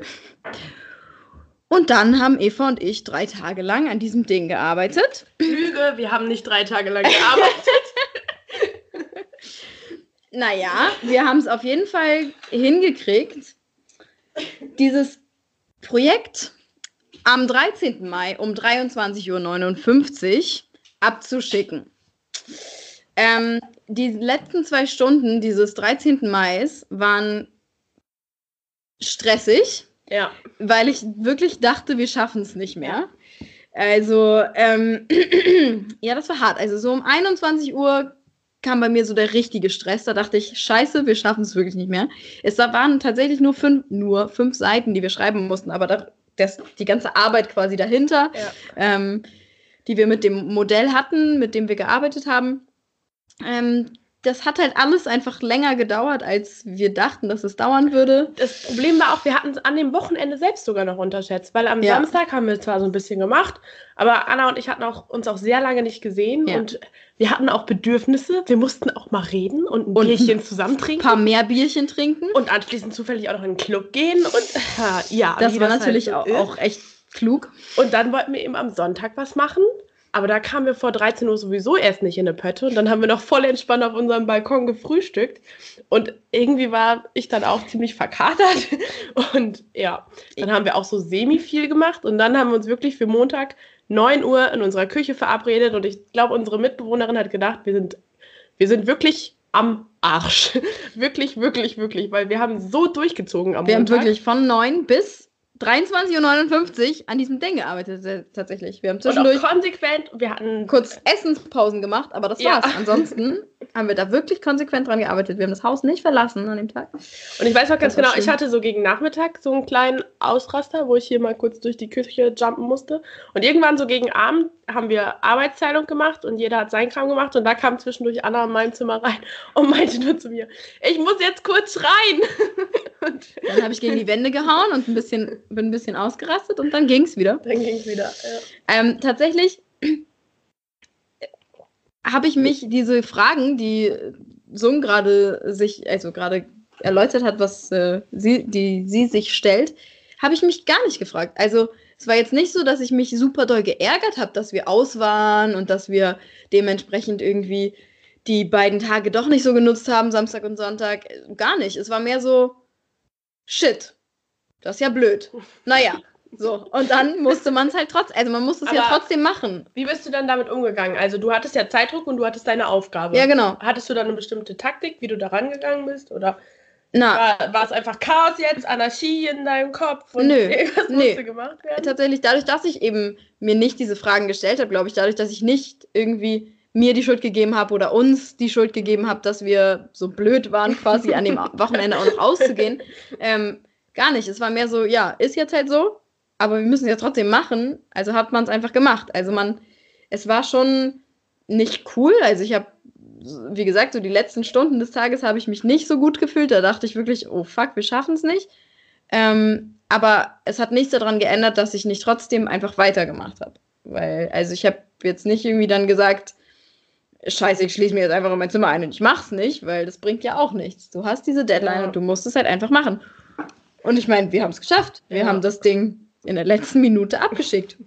Und dann haben Eva und ich drei Tage lang an diesem Ding gearbeitet. Lüge, wir haben nicht drei Tage lang gearbeitet. Naja, wir haben es auf jeden Fall hingekriegt, dieses Projekt am 13. Mai um 23.59 Uhr abzuschicken. Ähm, die letzten zwei Stunden dieses 13. Mai waren stressig, ja. weil ich wirklich dachte, wir schaffen es nicht mehr. Also, ähm, ja, das war hart. Also so um 21 Uhr kam bei mir so der richtige Stress. Da dachte ich, scheiße, wir schaffen es wirklich nicht mehr. Es waren tatsächlich nur fünf, nur fünf Seiten, die wir schreiben mussten, aber da, das, die ganze Arbeit quasi dahinter, ja. ähm, die wir mit dem Modell hatten, mit dem wir gearbeitet haben, ähm, das hat halt alles einfach länger gedauert, als wir dachten, dass es dauern würde. Das Problem war auch, wir hatten es an dem Wochenende selbst sogar noch unterschätzt, weil am ja. Samstag haben wir zwar so ein bisschen gemacht, aber Anna und ich hatten auch, uns auch sehr lange nicht gesehen ja. und wir hatten auch Bedürfnisse. Wir mussten auch mal reden und ein und Bierchen zusammen trinken. Ein paar mehr Bierchen trinken. Und anschließend zufällig auch noch in den Club gehen. Und ja, das war das natürlich halt so auch, auch echt klug. Und dann wollten wir eben am Sonntag was machen. Aber da kamen wir vor 13 Uhr sowieso erst nicht in eine Pötte und dann haben wir noch voll entspannt auf unserem Balkon gefrühstückt. Und irgendwie war ich dann auch ziemlich verkatert. Und ja, dann haben wir auch so semi viel gemacht und dann haben wir uns wirklich für Montag 9 Uhr in unserer Küche verabredet und ich glaube, unsere Mitbewohnerin hat gedacht, wir sind, wir sind wirklich am Arsch. wirklich, wirklich, wirklich, weil wir haben so durchgezogen am wir Montag. Wir haben wirklich von 9 bis 23.59 Uhr an diesem Ding gearbeitet tatsächlich. Wir haben zwischendurch und auch konsequent, wir hatten kurz Essenspausen gemacht, aber das ja. war's. Ansonsten haben wir da wirklich konsequent dran gearbeitet. Wir haben das Haus nicht verlassen an dem Tag. Und ich weiß auch ganz genau, schön. ich hatte so gegen Nachmittag so einen kleinen Ausraster, wo ich hier mal kurz durch die Küche jumpen musste. Und irgendwann so gegen Abend haben wir Arbeitsteilung gemacht und jeder hat seinen Kram gemacht. Und da kam zwischendurch Anna in mein Zimmer rein und meinte nur zu mir, ich muss jetzt kurz schreien. und dann habe ich gegen die Wände gehauen und ein bisschen, bin ein bisschen ausgerastet und dann ging es wieder. Dann ging es wieder, ja. Ähm, tatsächlich habe ich mich diese Fragen, die Sung gerade sich, also gerade erläutert hat, was äh, sie, die sie sich stellt, habe ich mich gar nicht gefragt. Also es war jetzt nicht so, dass ich mich super doll geärgert habe, dass wir aus waren und dass wir dementsprechend irgendwie die beiden Tage doch nicht so genutzt haben, Samstag und Sonntag. Gar nicht. Es war mehr so, shit, das ist ja blöd. Naja, so, und dann musste man es halt trotzdem, also man musste es ja trotzdem machen. Wie bist du dann damit umgegangen? Also du hattest ja Zeitdruck und du hattest deine Aufgabe. Ja, genau. Hattest du dann eine bestimmte Taktik, wie du da rangegangen bist? Oder Na, war, war es einfach Chaos jetzt, Anarchie in deinem Kopf und nö, irgendwas nee. musste gemacht werden? Tatsächlich, dadurch, dass ich eben mir nicht diese Fragen gestellt habe, glaube ich, dadurch, dass ich nicht irgendwie mir die Schuld gegeben habe oder uns die Schuld gegeben habe, dass wir so blöd waren, quasi an dem Wochenende auch noch auszugehen. Ähm, gar nicht. Es war mehr so, ja, ist jetzt halt so aber wir müssen es ja trotzdem machen. Also hat man es einfach gemacht. Also man, es war schon nicht cool. Also ich habe, wie gesagt, so die letzten Stunden des Tages habe ich mich nicht so gut gefühlt. Da dachte ich wirklich, oh fuck, wir schaffen es nicht. Ähm, aber es hat nichts daran geändert, dass ich nicht trotzdem einfach weitergemacht habe. Weil, also ich habe jetzt nicht irgendwie dann gesagt, scheiße, ich schließe mir jetzt einfach in mein Zimmer ein und ich mach's nicht, weil das bringt ja auch nichts. Du hast diese Deadline ja. und du musst es halt einfach machen. Und ich meine, wir haben es geschafft. Wir ja. haben das Ding in der letzten Minute abgeschickt.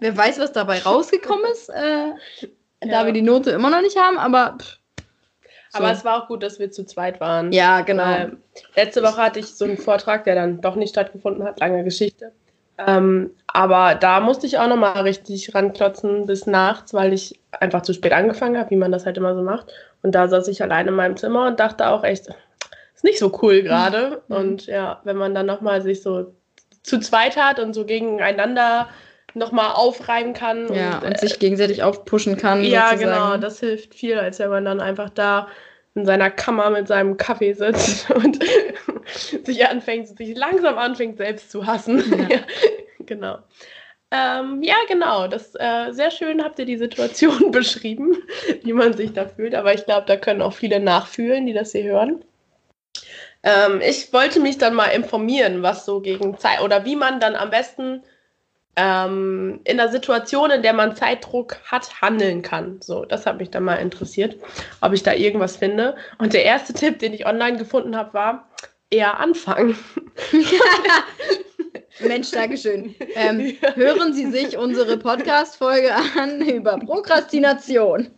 Wer weiß, was dabei rausgekommen ist, äh, ja. da wir die Note immer noch nicht haben, aber. Pff, so. Aber es war auch gut, dass wir zu zweit waren. Ja, genau. Letzte Woche hatte ich so einen Vortrag, der dann doch nicht stattgefunden hat, lange Geschichte. Ähm, aber da musste ich auch nochmal richtig ranklotzen bis nachts, weil ich einfach zu spät angefangen habe, wie man das halt immer so macht. Und da saß ich alleine in meinem Zimmer und dachte auch echt, ist nicht so cool gerade. Mhm. Und ja, wenn man dann nochmal sich so zu zweit hat und so gegeneinander nochmal aufreiben kann. Ja, und, und sich gegenseitig aufpushen kann. Ja, sozusagen. genau, das hilft viel, als wenn man dann einfach da in seiner Kammer mit seinem Kaffee sitzt und sich anfängt, sich langsam anfängt, selbst zu hassen. Ja. genau. Ähm, ja, genau. Das äh, sehr schön habt ihr die Situation beschrieben, wie man sich da fühlt. Aber ich glaube, da können auch viele nachfühlen, die das hier hören. Ähm, ich wollte mich dann mal informieren, was so gegen Zeit oder wie man dann am besten ähm, in der Situation, in der man Zeitdruck hat, handeln kann. So, das hat mich dann mal interessiert, ob ich da irgendwas finde. Und der erste Tipp, den ich online gefunden habe, war eher anfangen. Mensch, Dankeschön. Ähm, hören Sie sich unsere Podcast-Folge an über Prokrastination.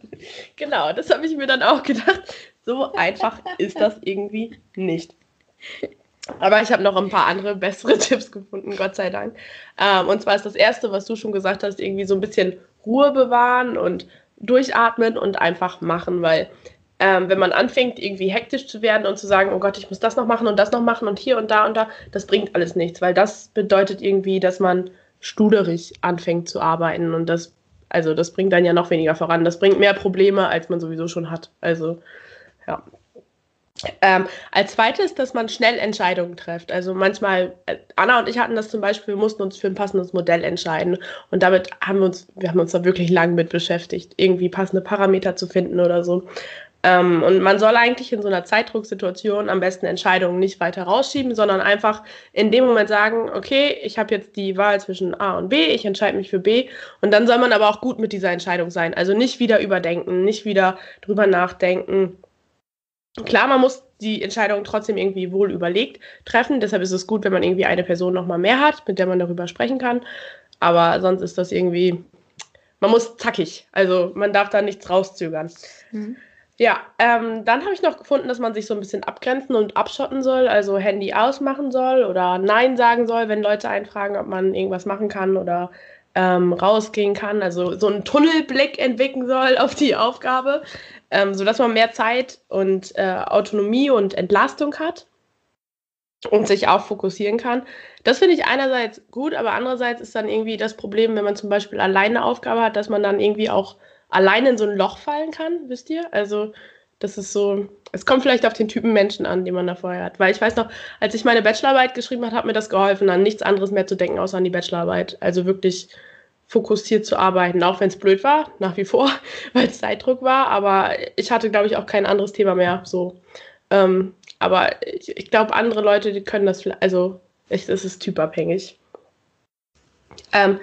Genau, das habe ich mir dann auch gedacht. So einfach ist das irgendwie nicht. Aber ich habe noch ein paar andere bessere Tipps gefunden, Gott sei Dank. Ähm, und zwar ist das erste, was du schon gesagt hast, irgendwie so ein bisschen Ruhe bewahren und durchatmen und einfach machen, weil ähm, wenn man anfängt, irgendwie hektisch zu werden und zu sagen, oh Gott, ich muss das noch machen und das noch machen und hier und da und da, das bringt alles nichts, weil das bedeutet irgendwie, dass man studerig anfängt zu arbeiten. Und das, also das bringt dann ja noch weniger voran. Das bringt mehr Probleme, als man sowieso schon hat. Also, ja. Ähm, als zweites, dass man schnell Entscheidungen trifft. Also manchmal, äh, Anna und ich hatten das zum Beispiel, wir mussten uns für ein passendes Modell entscheiden. Und damit haben wir uns, wir haben uns da wirklich lang mit beschäftigt, irgendwie passende Parameter zu finden oder so. Ähm, und man soll eigentlich in so einer Zeitdrucksituation am besten Entscheidungen nicht weiter rausschieben, sondern einfach in dem Moment sagen, okay, ich habe jetzt die Wahl zwischen A und B, ich entscheide mich für B. Und dann soll man aber auch gut mit dieser Entscheidung sein. Also nicht wieder überdenken, nicht wieder drüber nachdenken. Klar, man muss die Entscheidung trotzdem irgendwie wohl überlegt treffen. Deshalb ist es gut, wenn man irgendwie eine Person nochmal mehr hat, mit der man darüber sprechen kann. Aber sonst ist das irgendwie, man muss zackig. Also man darf da nichts rauszögern. Mhm. Ja, ähm, dann habe ich noch gefunden, dass man sich so ein bisschen abgrenzen und abschotten soll, also Handy ausmachen soll oder Nein sagen soll, wenn Leute einfragen, ob man irgendwas machen kann oder ähm, rausgehen kann. Also so einen Tunnelblick entwickeln soll auf die Aufgabe, ähm, sodass man mehr Zeit und äh, Autonomie und Entlastung hat und sich auch fokussieren kann. Das finde ich einerseits gut, aber andererseits ist dann irgendwie das Problem, wenn man zum Beispiel alleine Aufgabe hat, dass man dann irgendwie auch alleine in so ein Loch fallen kann, wisst ihr? Also das ist so, es kommt vielleicht auf den Typen Menschen an, den man da vorher hat. Weil ich weiß noch, als ich meine Bachelorarbeit geschrieben habe, hat mir das geholfen, an nichts anderes mehr zu denken, außer an die Bachelorarbeit. Also wirklich fokussiert zu arbeiten, auch wenn es blöd war, nach wie vor, weil es Zeitdruck war. Aber ich hatte, glaube ich, auch kein anderes Thema mehr. So. Ähm, aber ich, ich glaube, andere Leute, die können das, also es ist typabhängig. Ähm,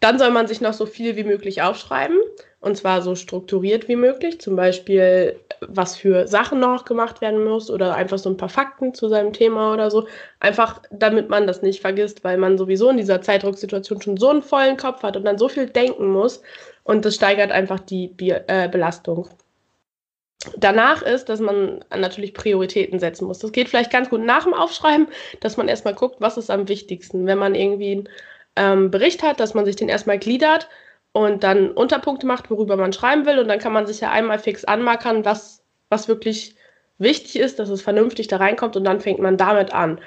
dann soll man sich noch so viel wie möglich aufschreiben. Und zwar so strukturiert wie möglich. Zum Beispiel, was für Sachen noch gemacht werden muss oder einfach so ein paar Fakten zu seinem Thema oder so. Einfach, damit man das nicht vergisst, weil man sowieso in dieser Zeitdrucksituation schon so einen vollen Kopf hat und dann so viel denken muss. Und das steigert einfach die Bi äh, Belastung. Danach ist, dass man natürlich Prioritäten setzen muss. Das geht vielleicht ganz gut nach dem Aufschreiben, dass man erstmal guckt, was ist am wichtigsten. Wenn man irgendwie einen ähm, Bericht hat, dass man sich den erstmal gliedert und dann Unterpunkte macht, worüber man schreiben will. Und dann kann man sich ja einmal fix anmarkern, was, was wirklich wichtig ist, dass es vernünftig da reinkommt und dann fängt man damit an.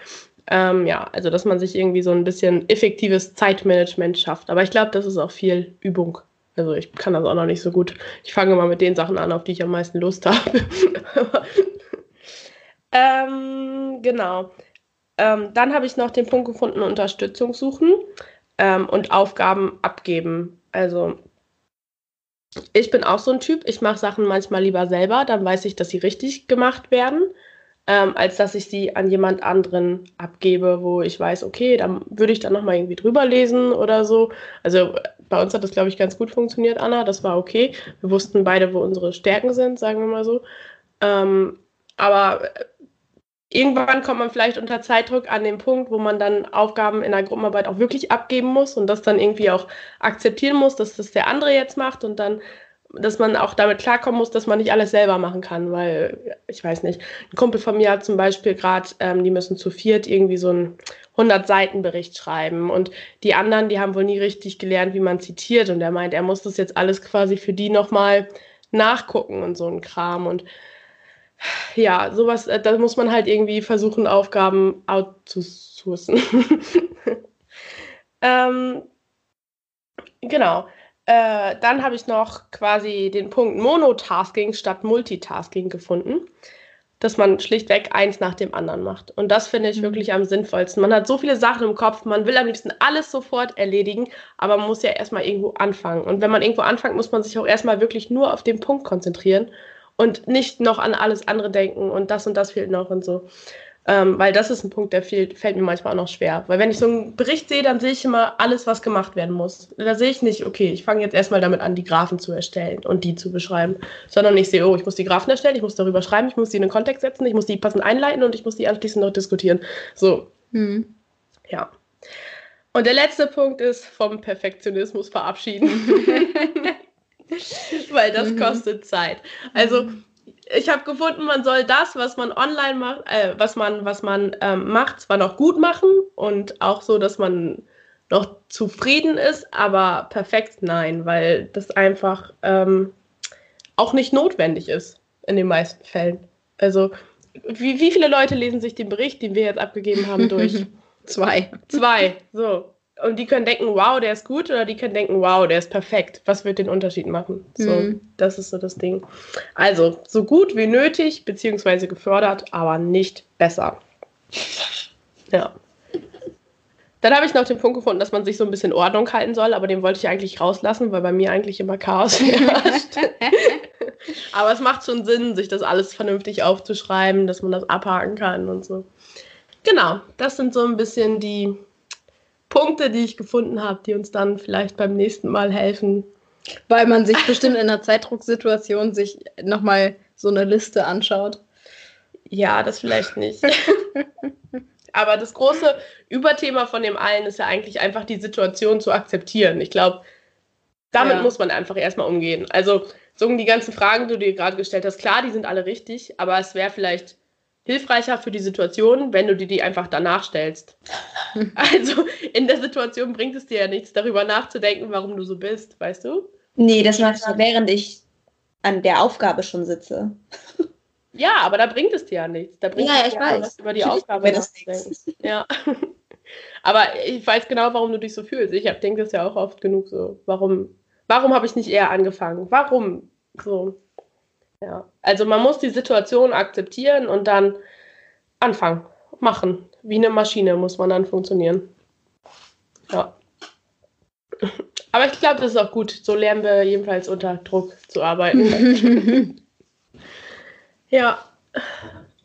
Ähm, ja, also dass man sich irgendwie so ein bisschen effektives Zeitmanagement schafft. Aber ich glaube, das ist auch viel Übung. Also ich kann das auch noch nicht so gut. Ich fange mal mit den Sachen an, auf die ich am meisten Lust habe. ähm, genau. Ähm, dann habe ich noch den Punkt gefunden, Unterstützung suchen ähm, und Aufgaben abgeben. Also ich bin auch so ein Typ, ich mache Sachen manchmal lieber selber, dann weiß ich, dass sie richtig gemacht werden, ähm, als dass ich sie an jemand anderen abgebe, wo ich weiß, okay, dann würde ich dann nochmal irgendwie drüber lesen oder so. Also bei uns hat das, glaube ich, ganz gut funktioniert, Anna, das war okay. Wir wussten beide, wo unsere Stärken sind, sagen wir mal so. Ähm, aber irgendwann kommt man vielleicht unter Zeitdruck an den Punkt, wo man dann Aufgaben in der Gruppenarbeit auch wirklich abgeben muss und das dann irgendwie auch akzeptieren muss, dass das der andere jetzt macht und dann, dass man auch damit klarkommen muss, dass man nicht alles selber machen kann, weil ich weiß nicht. Ein Kumpel von mir hat zum Beispiel gerade, ähm, die müssen zu viert irgendwie so einen 100-Seiten-Bericht schreiben und die anderen, die haben wohl nie richtig gelernt, wie man zitiert und er meint, er muss das jetzt alles quasi für die nochmal nachgucken und so ein Kram und ja, sowas, äh, da muss man halt irgendwie versuchen, Aufgaben outzusourcen. ähm, genau. Äh, dann habe ich noch quasi den Punkt Monotasking statt Multitasking gefunden, dass man schlichtweg eins nach dem anderen macht. Und das finde ich mhm. wirklich am sinnvollsten. Man hat so viele Sachen im Kopf, man will am liebsten alles sofort erledigen, aber man muss ja erstmal irgendwo anfangen. Und wenn man irgendwo anfängt, muss man sich auch erstmal wirklich nur auf den Punkt konzentrieren und nicht noch an alles andere denken und das und das fehlt noch und so. Ähm, weil das ist ein Punkt, der fehlt, fällt mir manchmal auch noch schwer. Weil wenn ich so einen Bericht sehe, dann sehe ich immer alles, was gemacht werden muss. Da sehe ich nicht, okay, ich fange jetzt erstmal damit an, die Graphen zu erstellen und die zu beschreiben. Sondern ich sehe, oh, ich muss die Graphen erstellen, ich muss darüber schreiben, ich muss die in den Kontext setzen, ich muss die passend einleiten und ich muss die anschließend noch diskutieren. So. Hm. Ja. Und der letzte Punkt ist vom Perfektionismus verabschieden. Weil das mhm. kostet Zeit. Also mhm. ich habe gefunden, man soll das, was man online macht, äh, was man, was man ähm, macht, zwar noch gut machen und auch so, dass man noch zufrieden ist, aber perfekt nein, weil das einfach ähm, auch nicht notwendig ist in den meisten Fällen. Also wie, wie viele Leute lesen sich den Bericht, den wir jetzt abgegeben haben, durch? Zwei. Zwei, so. Und die können denken, wow, der ist gut, oder die können denken, wow, der ist perfekt. Was wird den Unterschied machen? So, mhm. das ist so das Ding. Also, so gut wie nötig, beziehungsweise gefördert, aber nicht besser. Ja. Dann habe ich noch den Punkt gefunden, dass man sich so ein bisschen Ordnung halten soll, aber den wollte ich eigentlich rauslassen, weil bei mir eigentlich immer Chaos herrscht. aber es macht schon Sinn, sich das alles vernünftig aufzuschreiben, dass man das abhaken kann und so. Genau, das sind so ein bisschen die Punkte, die ich gefunden habe, die uns dann vielleicht beim nächsten Mal helfen. Weil man sich bestimmt in einer Zeitdrucksituation sich nochmal so eine Liste anschaut. Ja, das vielleicht nicht. Aber das große Überthema von dem allen ist ja eigentlich einfach die Situation zu akzeptieren. Ich glaube, damit ja. muss man einfach erstmal umgehen. Also, so die ganzen Fragen, die du dir gerade gestellt hast, klar, die sind alle richtig, aber es wäre vielleicht hilfreicher für die Situation, wenn du dir die einfach danach stellst. also in der Situation bringt es dir ja nichts, darüber nachzudenken, warum du so bist, weißt du? Nee, das mache ich, während ich an der Aufgabe schon sitze. Ja, aber da bringt es dir ja nichts. Da bringt ja, ja, ich ja weiß. über die Aufgabe nachzudenken. Ja. aber ich weiß genau, warum du dich so fühlst. Ich denke das ja auch oft genug so. Warum, warum habe ich nicht eher angefangen? Warum? So. Ja, also man muss die Situation akzeptieren und dann anfangen, machen. Wie eine Maschine muss man dann funktionieren. Ja. Aber ich glaube, das ist auch gut. So lernen wir jedenfalls unter Druck zu arbeiten. ja.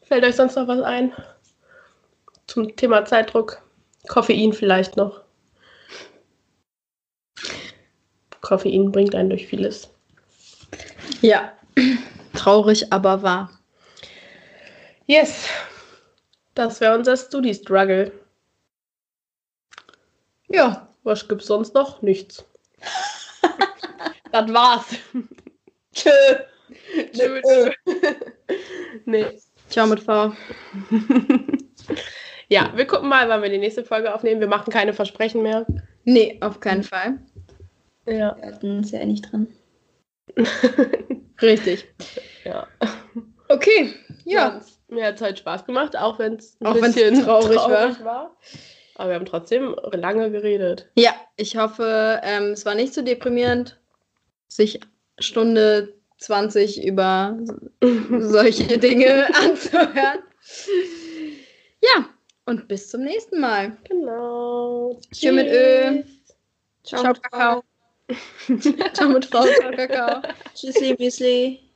Fällt euch sonst noch was ein? Zum Thema Zeitdruck? Koffein vielleicht noch. Koffein bringt einen durch vieles. Ja, Traurig, aber wahr. Yes. Das wäre unser Studi-Struggle. Ja, was gibt's sonst noch? Nichts. das war's. Tschö. Tschö, nee. Ciao mit V. ja, wir gucken mal, wann wir die nächste Folge aufnehmen. Wir machen keine Versprechen mehr. Nee, auf keinen Fall. Ja. Wir hatten uns ja eh nicht dran. Richtig. Ja. Okay, ja. mir hat es halt Spaß gemacht, auch wenn es ein auch bisschen traurig, traurig war. war. Aber wir haben trotzdem lange geredet. Ja, ich hoffe, ähm, es war nicht so deprimierend, sich Stunde 20 über solche Dinge anzuhören. Ja, und bis zum nächsten Mal. Genau. Tschüss mit Ö. Ciao, Ciao Kakao. Ciao mit Frau. Kakao. Tschüssi, Müsli.